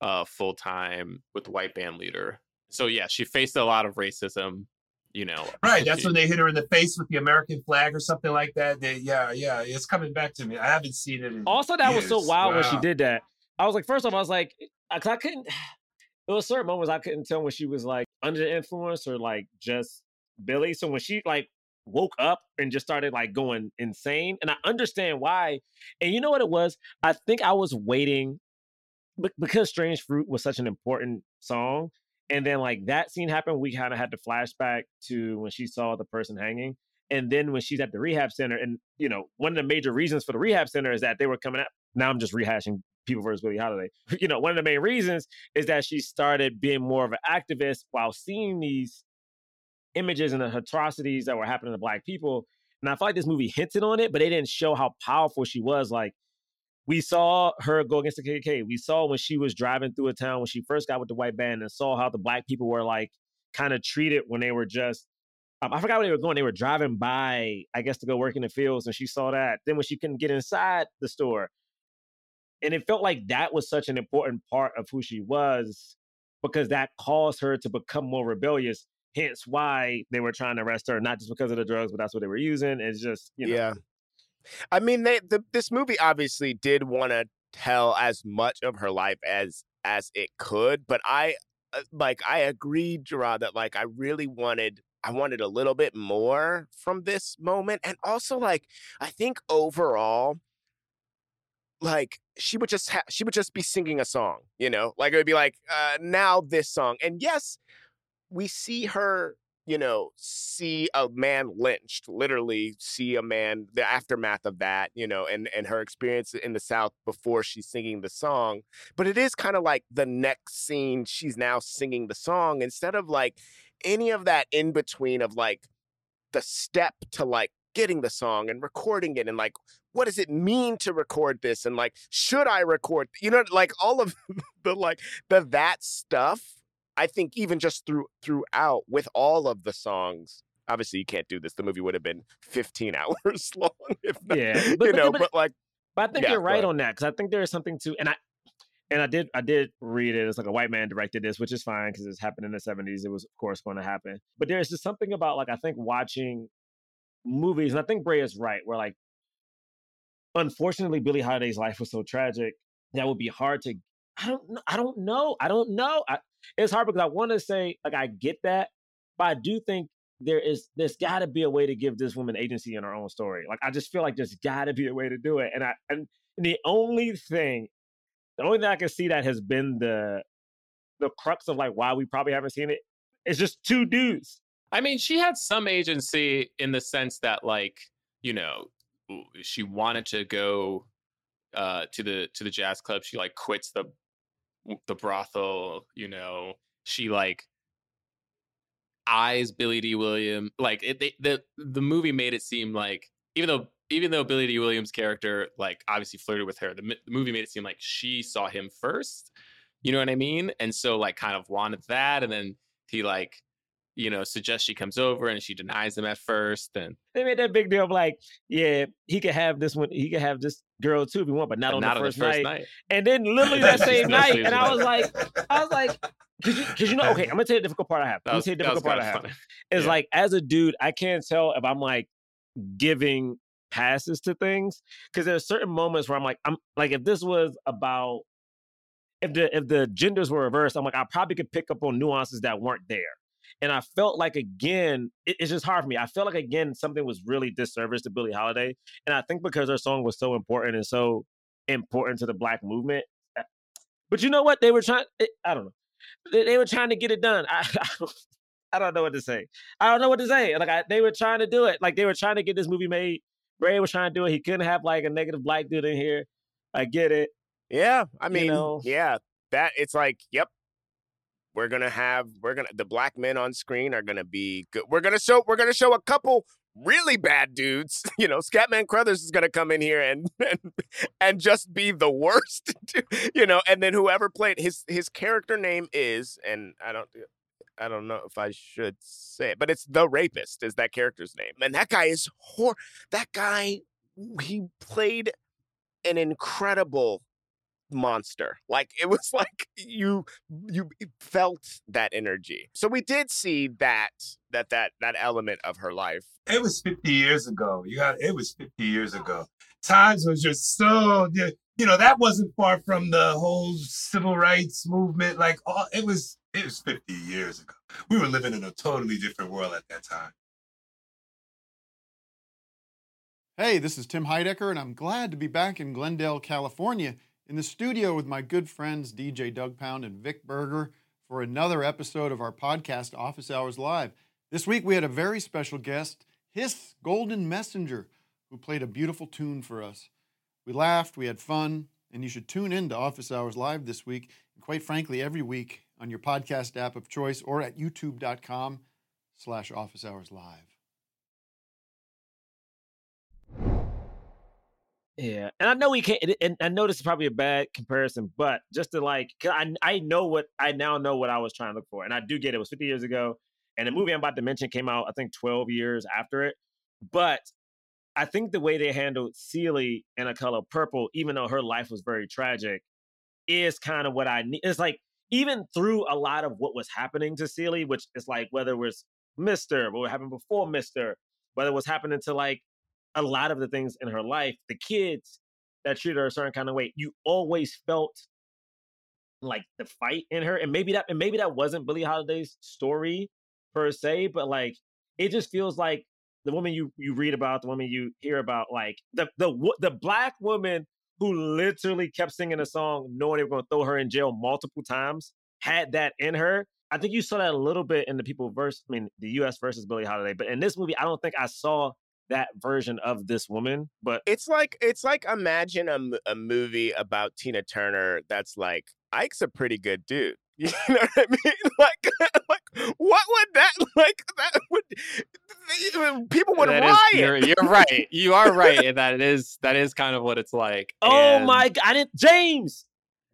uh full time with the white band leader so yeah she faced a lot of racism you know Right, that's she- when they hit her in the face with the American flag or something like that. They, yeah, yeah, it's coming back to me. I haven't seen it. In Also, that was so years. wild when she did that. I was like, first off, I was like, I, 'cause I couldn't. There was certain moments I couldn't tell when she was like under the influence or like just Billie. So when she like woke up and just started like going insane, and I understand why. And you know what it was? I think I was waiting be- because "Strange Fruit" was such an important song. And then like that scene happened, we kind of had to flashback to when she saw the person hanging. And then when she's at the rehab center, and you know, one of the major reasons for the rehab center is that they were coming out. Now I'm just rehashing people versus Billie Holiday. You know, one of the main reasons is that she started being more of an activist while seeing these images and the atrocities that were happening to black people. And I feel like this movie hinted on it, but they didn't show how powerful she was. Like we saw her go against the KKK. We saw when she was driving through a town when she first got with the white band and saw how the black people were like kind of treated when they were just um, I forgot where they were going. They were driving by, I guess, to go work in the fields, and she saw that. Then when she couldn't get inside the store, and it felt like that was such an important part of who she was because that caused her to become more rebellious. Hence why they were trying to arrest her, not just because of the drugs, but that's what they were using. It's just, you know, Yeah. I mean, they the, this movie obviously did want to tell as much of her life as as it could, but I uh, like I agreed, Jerah, that like I really wanted I wanted a little bit more from this moment, and also like I think overall, like she would just ha- she would just be singing a song, you know, like it would be like uh, now this song, and yes, we see her you know, see a man lynched, literally see a man, the aftermath of that, you know, and, and her experience in the South before she's singing the song. But it is kind of like the next scene, she's now singing the song instead of like any of that in between of like the step to like getting the song and recording it and like, what does it mean to record this? And like, should I record, you know, like all of the like the that stuff I think even just through throughout with all of the songs. Obviously, you can't do this. The movie would have been 15 hours long, if not, Yeah, you but- but- know. but- But, like, But I think Yeah, you're right on that because I think there is something to, and I and I did I did read it. It's like a white man directed this, which is fine because it's happened in the '70s. It was of course going to happen. But there's just something about like I think watching movies, and I think Bray is right. Where like, unfortunately, Billie Holiday's life was so tragic that would be hard to. I don't. I don't know. I don't know. I, it's hard because I want to say like I get that, but I do think there is there's got to be a way to give this woman agency in her own story. Like I just feel like there's got to be a way to do it. And I and the only thing, the only thing I can see that has been the the crux of like why we probably haven't seen it is just two dudes. I mean, she had some agency in the sense that, like, you know, she wanted to go uh, to the to the jazz club. She like quits the the brothel. You know, she like eyes Billy Dee Williams. Like it, they, the the movie made it seem like even though even though Billy Dee Williams' character like obviously flirted with her, the, the movie made it seem like she saw him first. You know what I mean? And so like kind of wanted that, and then he like you know, suggests she comes over and she denies him at first. And They made that big deal of like, yeah, he could have this one, he could have this girl too if he want, but not, But on, not the on the first night. night. And then literally that same night, and I was like, I was like, because you, 'cause you know, okay, I'm gonna tell you the difficult part I have. That Let me was- tell you the difficult part I have. funny. Is Yeah. like as a dude, I can't tell if I'm like giving passes to things because there's certain moments where I'm like, I'm like, if this was about if the if the genders were reversed, I'm like, I probably could pick up on nuances that weren't there. And I felt like again, it, it's just hard for me. I felt like again something was really disservice to Billie Holiday, and I think because her song was so important and so important to the Black movement. eh, But you know what? They were trying. It, I don't know. They, they were trying to get it done. I, I, don't, I don't know what to say. I don't know what to say. Like I, they were trying to do it. Like they were trying to get this movie made. Ray was trying to do it. He couldn't have like a negative black dude in here. I get it. Yeah, I mean, know? yeah, that it's like, yep, we're gonna have we're gonna the black men on screen are gonna be good. We're gonna show we're gonna show a couple really bad dudes. You know, Scatman Crothers is gonna come in here and and, and just be the worst. you know, and then whoever played his his character name is, and I don't. I don't know if I should say it, but it's the rapist is that character's name, and that guy is hor. That guy, he played an incredible monster. Like it was like you you felt that energy. So we did see that that that that element of her life. It was 50 years ago. You got it was 50 years ago. Times was just so you know that wasn't far from the whole civil rights movement. Like all, it was it was 50 years ago. We were living in a totally different world at that time. Hey, this is Tim Heidecker, and I'm glad to be back in Glendale, California, in the studio with my good friends DJ Doug Pound and Vic Berger for another episode of our podcast, Office Hours Live. This week we had a very special guest, His Golden Messenger, who played a beautiful tune for us. We laughed, we had fun, and you should tune in to Office Hours Live this week, and quite frankly, every week on your podcast app of choice or at youtube.com slash office hours live. Yeah, and I know we can't. And I know this is probably a bad comparison, but just to like, I I know what I now know what I was trying to look for, and I do get it. It was 50 years ago, and the movie I'm about to mention came out I think 12 years after it. But I think the way they handled Celie in a color purple, even though her life was very tragic, is kind of what I need. It's like even through a lot of what was happening to Celie, which is like whether it was Mister, what happened before Mister, whether it was happening to like a lot of the things in her life, the kids that treated her a certain kind of way, you always felt like the fight in her. And maybe that and maybe that wasn't Billie Holiday's story per se, but like it just feels like the woman you you read about, the woman you hear about, like the the the black woman who literally kept singing a song knowing they were going to throw her in jail multiple times had that in her. I think you saw that a little bit in the people versus, I mean, the U.S. versus Billie Holiday, but in this movie, I don't think I saw that version of this woman. But It's like it's like imagine a, a movie about Tina Turner that's like Ike's a pretty good dude. You know what I mean? Like, like what would that like? That would people would That is- riot. you're, you're right. You are right in that it is that is kind of what it's like. oh And my god, I didn't James.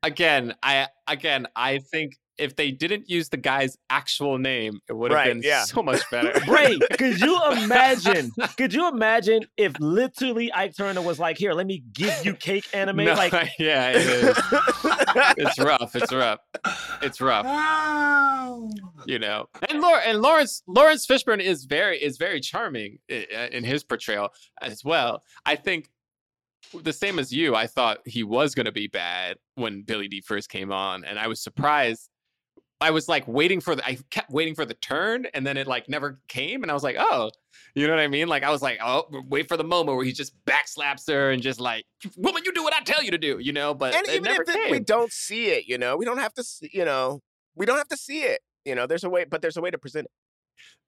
Again, I again I think if they didn't use the guy's actual name, it would have Right, been yeah. so much better. Ray, could you imagine? Could you imagine if literally Ike Turner was like, "Here, let me give you cake Anna Mae"? No, like, yeah, it is. it's rough. It's rough. It's rough. You know, and Law- and Lawrence Laurence Fishburne is very is very charming in his portrayal as well. I think the same as you. I thought he was going to be bad when Billy Dee first came on, and I was surprised. I was like waiting for the I kept waiting for the turn, and then it like never came, and I was like, oh, you know what I mean? Like I was like, oh, wait for the moment where he just backslaps her and just like, woman, you do what I tell you to do, you know. But and even never if it- we don't see it, you know, we don't have to, see, you know, we don't have to see it. You know, there's a way, but there's a way to present it.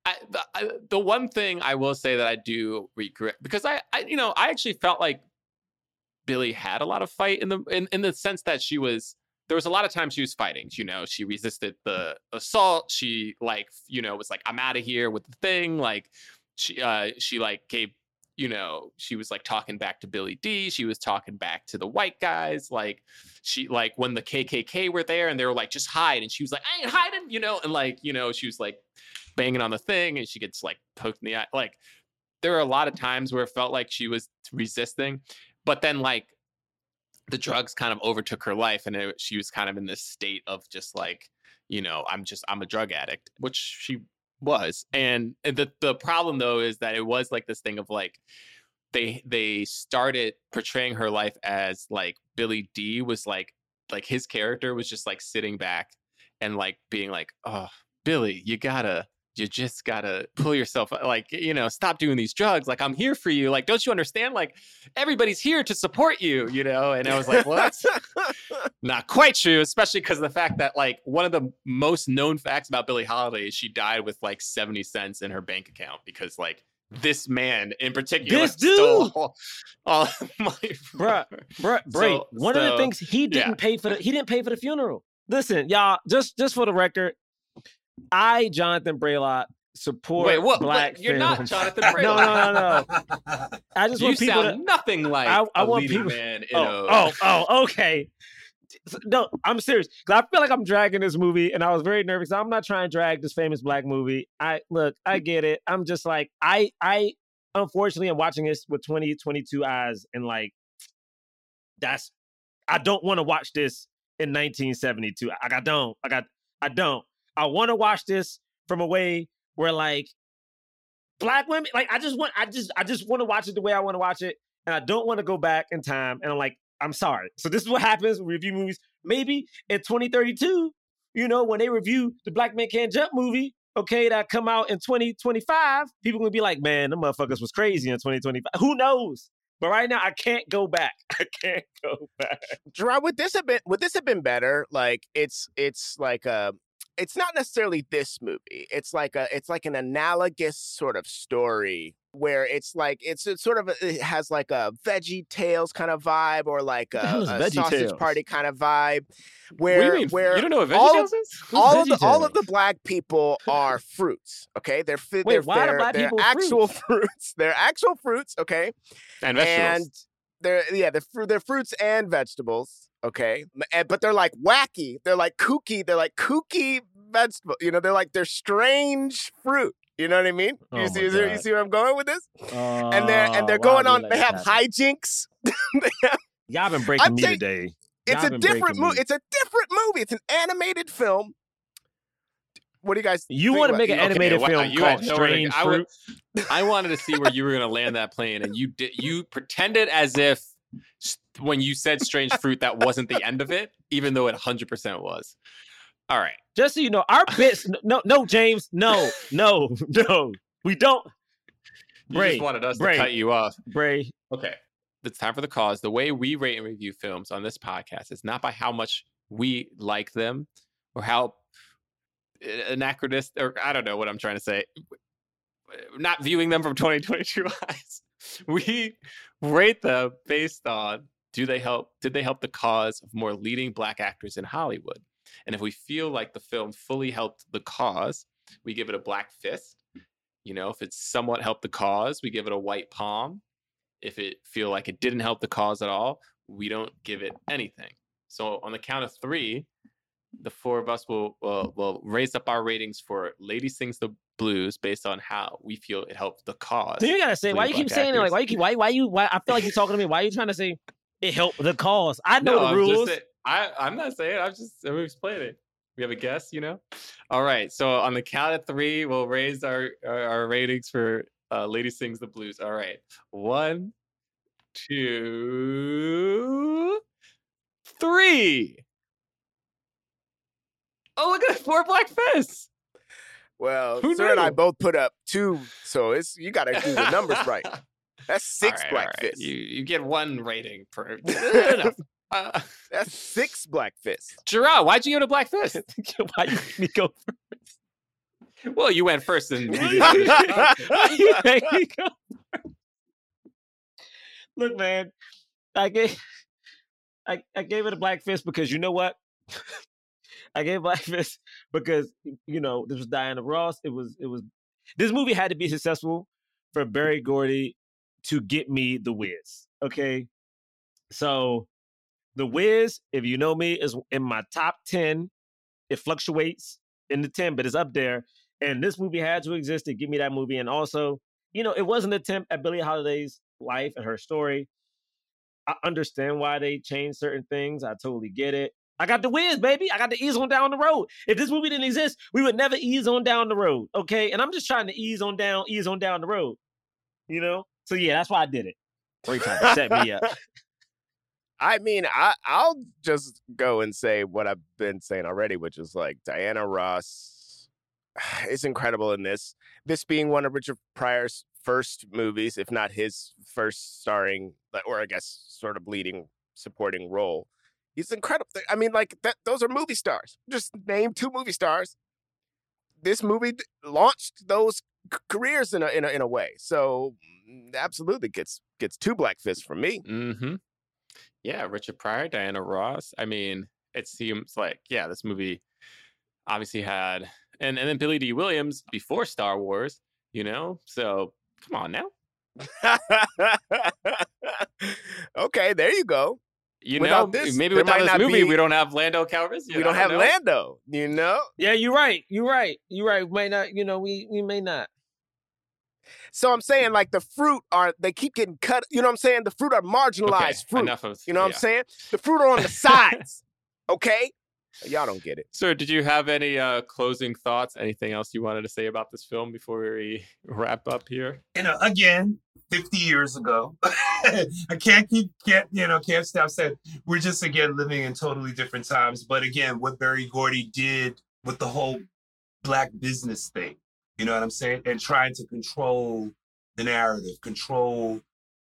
I, the, I, the one thing I will say that I do regret because I, I, you know, I actually felt like Billie had a lot of fight in the in, in the sense that she was there was a lot of times she was fighting. You know, she resisted the assault. She like you know was like I'm out of here with the thing. Like she uh she like gave you know she was like talking back to Billy Dee. She was talking back to the white guys. Like she like when the KKK were there and they were like just hide and she was like I ain't hiding. You know, and like you know she was like banging on the thing and she gets like poked in the eye. Like there were a lot of times where it felt like she was resisting, but then like the drugs kind of overtook her life and it, she was kind of in this state of just like, you know, I'm just I'm a drug addict, which she was. And, and the the problem though is that it was like this thing of like they they started portraying her life as like Billy Dee was like like his character was just like sitting back and like being like, "Oh, Billie, you got to you just gotta pull yourself uh, like you know stop doing these drugs like i'm here for you like don't you understand like everybody's here to support you you know and i was like what not quite true especially because of the fact that like one of the most known facts about billie holiday is she died with like 70 cents in her bank account because like this man in particular This stole dude! all, all my bruh, bruh, Bray, So- one of the things he didn't yeah. pay for the he didn't pay for the funeral. Listen, y'all, just just for the record, I, Jonathan Braylock, support Wait, what? black What? You're not films. Jonathan no, Braylock. no, no, no. I just you want people sound to. nothing like I, I want people. man in oh, a oh, oh, okay. No, I'm serious because I feel like I'm dragging this movie, and I was very nervous. I'm not trying to drag this famous black movie. I look, I get it. I'm just like, I, I, unfortunately, I'm watching this with 20, 22 eyes, and like, that's, I don't want to watch this in 1972. Like, I don't, I, I don't. I want to watch this from a way where like black women, like, I just want, I just, I just want to watch it the way I want to watch it, and I don't want to go back in time. And I'm like, I'm sorry. So this is what happens when review movies. Maybe in 2032, you know, when they review the Black Man Can't Jump movie, okay, that come out in 2025, people gonna be like, man, the motherfuckers was crazy in 2025. Who knows? But right now, I can't go back. I can't go back. Jerah, would this have been would this have been better? Like it's it's like a it's not necessarily this movie. It's like a it's like an analogous sort of story where it's like it's, it's sort of a, it has like a Veggie Tales kind of vibe or like a, a sausage Tales? party kind of vibe where you where you don't know what all VeggieTales is? Who's all of the all of the black people are fruits. Okay, they're Wait, they're, why are they're, black they're people actual fruits. They're actual fruits. Okay, And vegetables. and they're yeah they're, they're fruits and vegetables okay and- eh, but they're like wacky they're like kooky they're like kooky vegetable you know they're like they're strange fruit you know what i mean Oh you see you see where i'm going with this and they're and oh, they're Oh, going on they have happen? hijinks They have- Y'all been breaking I'm me saying- today. it's Y'all a different movie it's a different movie it's an animated film what do you guys You want to make an animated wow, uh, film you had called Strange go. I would- Fruit? I wanted to see where you were going to land that plane, and you did. You pretended as if when you said strange fruit, that wasn't the end of it, even though it 100% was. All right. Just so you know, our bits. No, no, James. No, no, no. We don't. You Bray, just wanted us Bray. to cut you off. Bray, Okay. It's time for the cause. The way we rate and review films on this podcast is not by how much we like them or how uh, anachronistic, or I don't know what I'm trying to say. Not viewing them from 2022 eyes. We rate them based on do they help did they help the cause of more leading black actors in Hollywood? And if we feel like the film fully helped the cause, we give it a black fist. You know, if it's somewhat helped the cause, we give it a white palm if it feel like it didn't help the cause at all, we don't give it anything. So on the count of three, the four of us will will, will raise up our ratings for Lady Sings the Blues based on how we feel it helped the cause. you gotta say why you keep saying it. Like why you keep why why you why? I feel like you're talking to me. Why are you trying to say it helped the cause? I know No, the rules. say- I, I'm not saying. I'm just I'm explaining. We have a guess, you know. All right. So on the count of three, we'll raise our our, our ratings for uh, Lady Sings the Blues. All right. One, two, three. Oh, look at that, four black fists. well Who sir and i both put up two so it's you gotta do the numbers right that's six All right, black all right. fists You you get one rating per. Uh, that's six black fists Jerah, why'd you go to black fist? why you make me go? Well, you went first, and Why you make me go? Look, man, I gave I, I gave it a black fist because you know what? I gave black fist because you know this was Diana Ross. It was it was this movie had to be successful for Berry Gordy to get me the Wiz. Okay, so the Wiz, if you know me, is in my top ten. It fluctuates in the ten, but it's up there. And this movie had to exist to give me that movie. And also, you know, it was an attempt at Billie Holiday's life and her story. I understand why they changed certain things. I totally get it. I got the Wiz, baby. I got to ease on down the road. If this movie didn't exist, we would never ease on down the road. Okay. And I'm just trying to ease on down, ease on down the road. You know? So yeah, that's why I did it. Three times set me up. I mean, I I'll just go and say what I've been saying already, which is like Diana Ross is incredible in this. This being one of Richard Pryor's first movies, if not his first starring, or I guess sort of leading supporting role. He's incredible. I mean, like that. Those are movie stars. Just name two movie stars. This movie launched those c- careers in a, in a in a way. So mm, absolutely gets gets two black fists from me. Mm-hmm. Yeah, Richard Pryor, Diana Ross. I mean, it seems like yeah, this movie obviously had and and then Billy Dee Williams before Star Wars. You know, so come on now. okay, there you go. You Without know, this, maybe without this movie, be- we don't have Lando Calrissian. we don't have know. Lando. You know. Yeah, you're right. You're right. You're right. We may not. You know, we we may not. So I'm saying like the fruit are they keep getting cut. You know what I'm saying? The fruit are marginalized Okay, fruit. enough of you know what I'm saying? The fruit are on the sides. okay? Y'all don't get it. Sir, did you have any uh, closing thoughts? Anything else you wanted to say about this film before we wrap up here? you know, again, 50 years ago. I can't keep, can't, you know, can't stop saying we're just again living in totally different times. But again, what Berry Gordy did with the whole black business thing, you know what I'm saying? And trying to control the narrative, control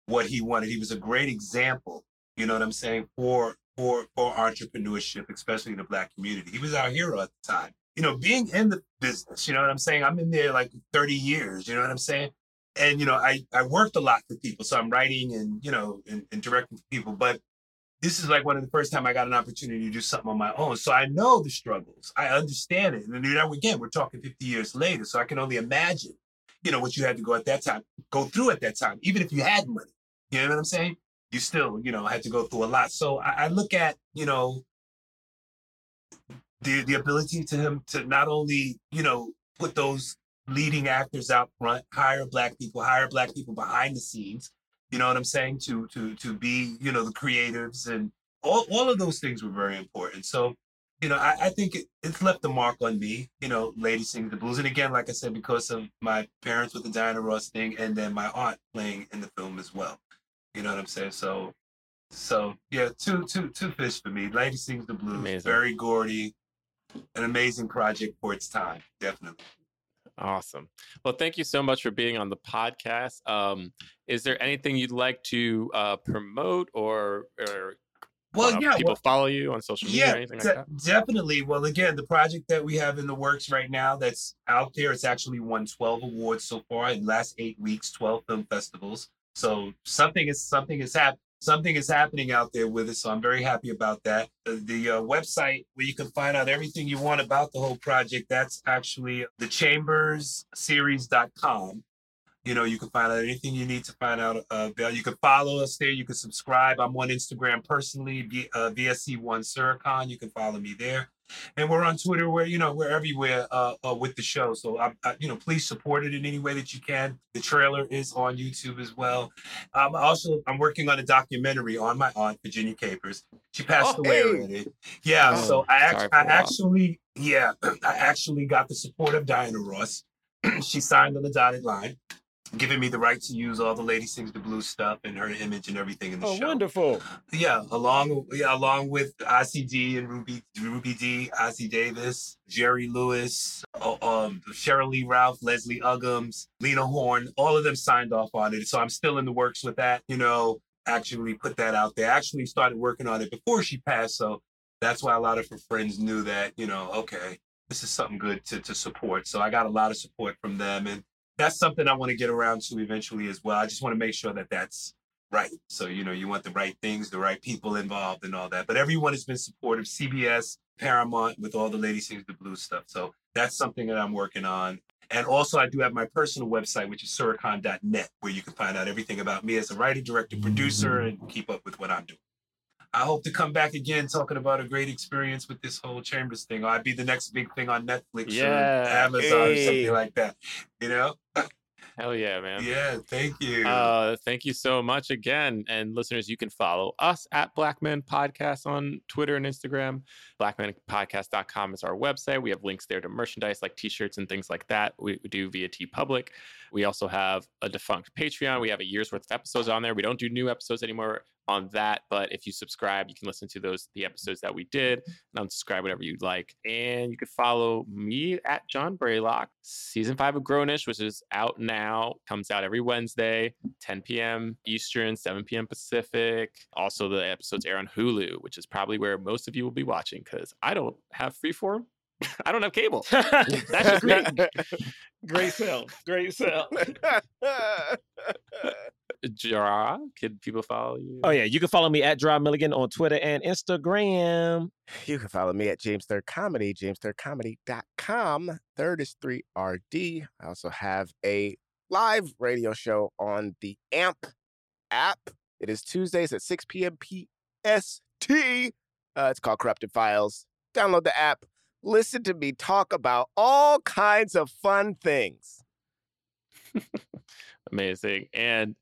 what he wanted. He was a great example, you know what I'm saying, for for for entrepreneurship, especially in the black community. He was our hero at the time. You know, being in the business, you know what I'm saying? I'm in there like 30 years, you know what I'm saying? And you know I, I worked a lot for people so i'm writing and you know and, and directing people but this is like one of the first time i got an opportunity to do something on my own so i know the struggles i understand it and you know again we're talking 50 years later so i can only imagine you know what you had to go at that time go through at that time even if you had money you know what i'm saying? You still you know had to go through a lot so i, I look at you know the the ability to him to not only you know put those leading actors out front, hire black people, hire black people behind the scenes. You know what I'm saying? To to to be, you know, the creatives and all, all of those things were very important. So, you know, I, I think it, it's left a mark on me, you know, Lady Sings the Blues. And again, like I said, because of my parents with the Diana Ross thing and then my aunt playing in the film as well. You know what I'm saying? So so yeah, two two two fish for me. Lady Sings the Blues, Amazing. Berry Gordy, an amazing project for its time, definitely. Awesome. Well, thank you so much for being on the podcast. Um, is there anything you'd like to uh, promote or, or Well, uh, yeah, people well- follow you on social media or anything like de- that? definitely. Well, again, the project that we have in the works right now that's out there, it's actually won 12 awards so far in the last eight weeks, 12 film festivals. So something is something is hap- something is happening out there with it. So I'm very happy about that. The, uh, website where you can find out everything you want about the whole project, that's actually thechambersseries.com. You know, you can find out anything you need to find out uh. You can follow us there. You can subscribe. I'm on Instagram personally, B, uh, VSC1 Suricon. You can follow me there. And we're on Twitter. Where you know we're everywhere uh, uh, with the show. So I, I, you know, please support it in any way that you can. The trailer is on YouTube as well. Um, also, I'm working on a documentary on my aunt Virginia Capers. She passed Oh, away hey. already. Yeah. Oh, so I, act- I actually, yeah, I actually got the support of Diana Ross. she signed on the dotted line, giving me the right to use all the Lady Sings the Blues stuff and her image and everything in the Oh, show. wonderful. Yeah, along yeah, along with ICD and Ruby Ruby Dee, Ossie Davis, Jerry Lewis, uh, um, Sheryl Lee Ralph, Leslie Uggams, Lena Horne, all of them signed off on it. So I'm still in the works with that. You know, actually put that out there. Actually started working on it before she passed, so that's why a lot of her friends knew that. You know, okay, this is something good to to support. So I got a lot of support from them, and that's something I want to get around to eventually as well. I just want to make sure that that's right. So, you know, you want the right things, the right people involved and all that. But everyone has been supportive, CBS, Paramount, with all the Lady Sings the Blues stuff. So that's something that I'm working on. And also, I do have my personal website, which is suricon.net, where you can find out everything about me as a writer, director, producer, and keep up with what I'm doing. I hope to come back again talking about a great experience with this whole Chambers thing. Or I'd be the next big thing on Netflix Yeah. or Amazon or something like that. You know? Hell yeah, man. Yeah, thank you. Uh, thank you so much again. And listeners, you can follow us at Black Men Podcast on Twitter and Instagram. BlackmenPodcast.com is our website. We have links there to merchandise like t shirts and things like that. We, we do via TeePublic. We also have a defunct Patreon. We have a year's worth of episodes on there. We don't do new episodes anymore. on that. But if you subscribe, you can listen to those the episodes that we did and unsubscribe whatever you'd like. And you can follow me at John Braylock. Season five of grown-ish, which is out now, comes out every Wednesday, 10 p.m. Eastern, 7 p.m. Pacific. Also, the episodes air on Hulu, which is probably where most of you will be watching because I don't have freeform. I don't have cable. That's just me. Great sell. Great sell. Jerah, can people follow you? Oh yeah, you can follow me at Jerah Milligan on Twitter and Instagram. You can follow me at James Third Comedy, jamesthirdcomedy.com. Third is 3RD. I also have a live radio show on the AMP app. It is Tuesdays at 6 p.m. PST. Uh, it's called Corrupted Files. Download the app. Listen to me talk about all kinds of fun things. Amazing. And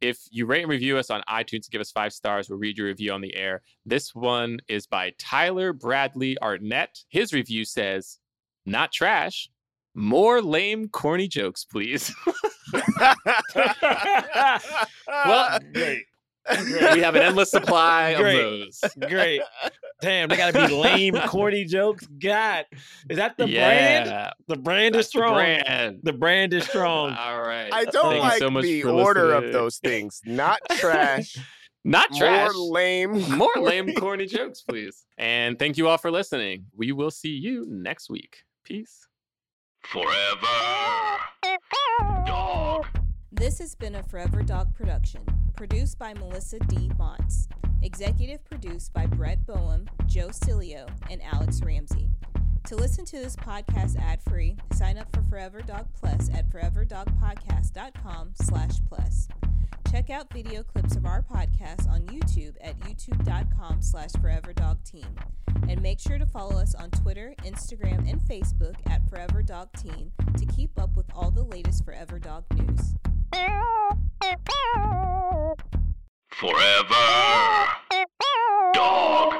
if you rate and review us on iTunes and give us five stars, we'll read your review on the air. This one is by Tyler Bradley Arnett. His review says, Not trash. More lame, corny jokes, please. well, great. We have an endless supply of Great. those. Great. Damn, they gotta be lame, corny jokes. God, is that the brand? The brand That's is the strong. brand. The brand is strong. All right. I don't Thank like so much the for order of those things. Not trash. Not trash. More lame. More lame, corny jokes, please. And thank you all for listening. We will see you next week. Peace. Forever. Dog. This has been a Forever Dog production, produced by Melisa D. Monts, executive produced by Brett Boham, Joe Cilio, and Alex Ramsey. To listen to this podcast ad-free, sign up for Forever Dog Plus at foreverdogpodcast.com slash plus. Check out video clips of our podcast on YouTube at youtube.com slash foreverdogteam. And make sure to follow us on Twitter, Instagram, and Facebook at Forever Dog Team to keep up with all the latest Forever Dog news. Forever. Dog.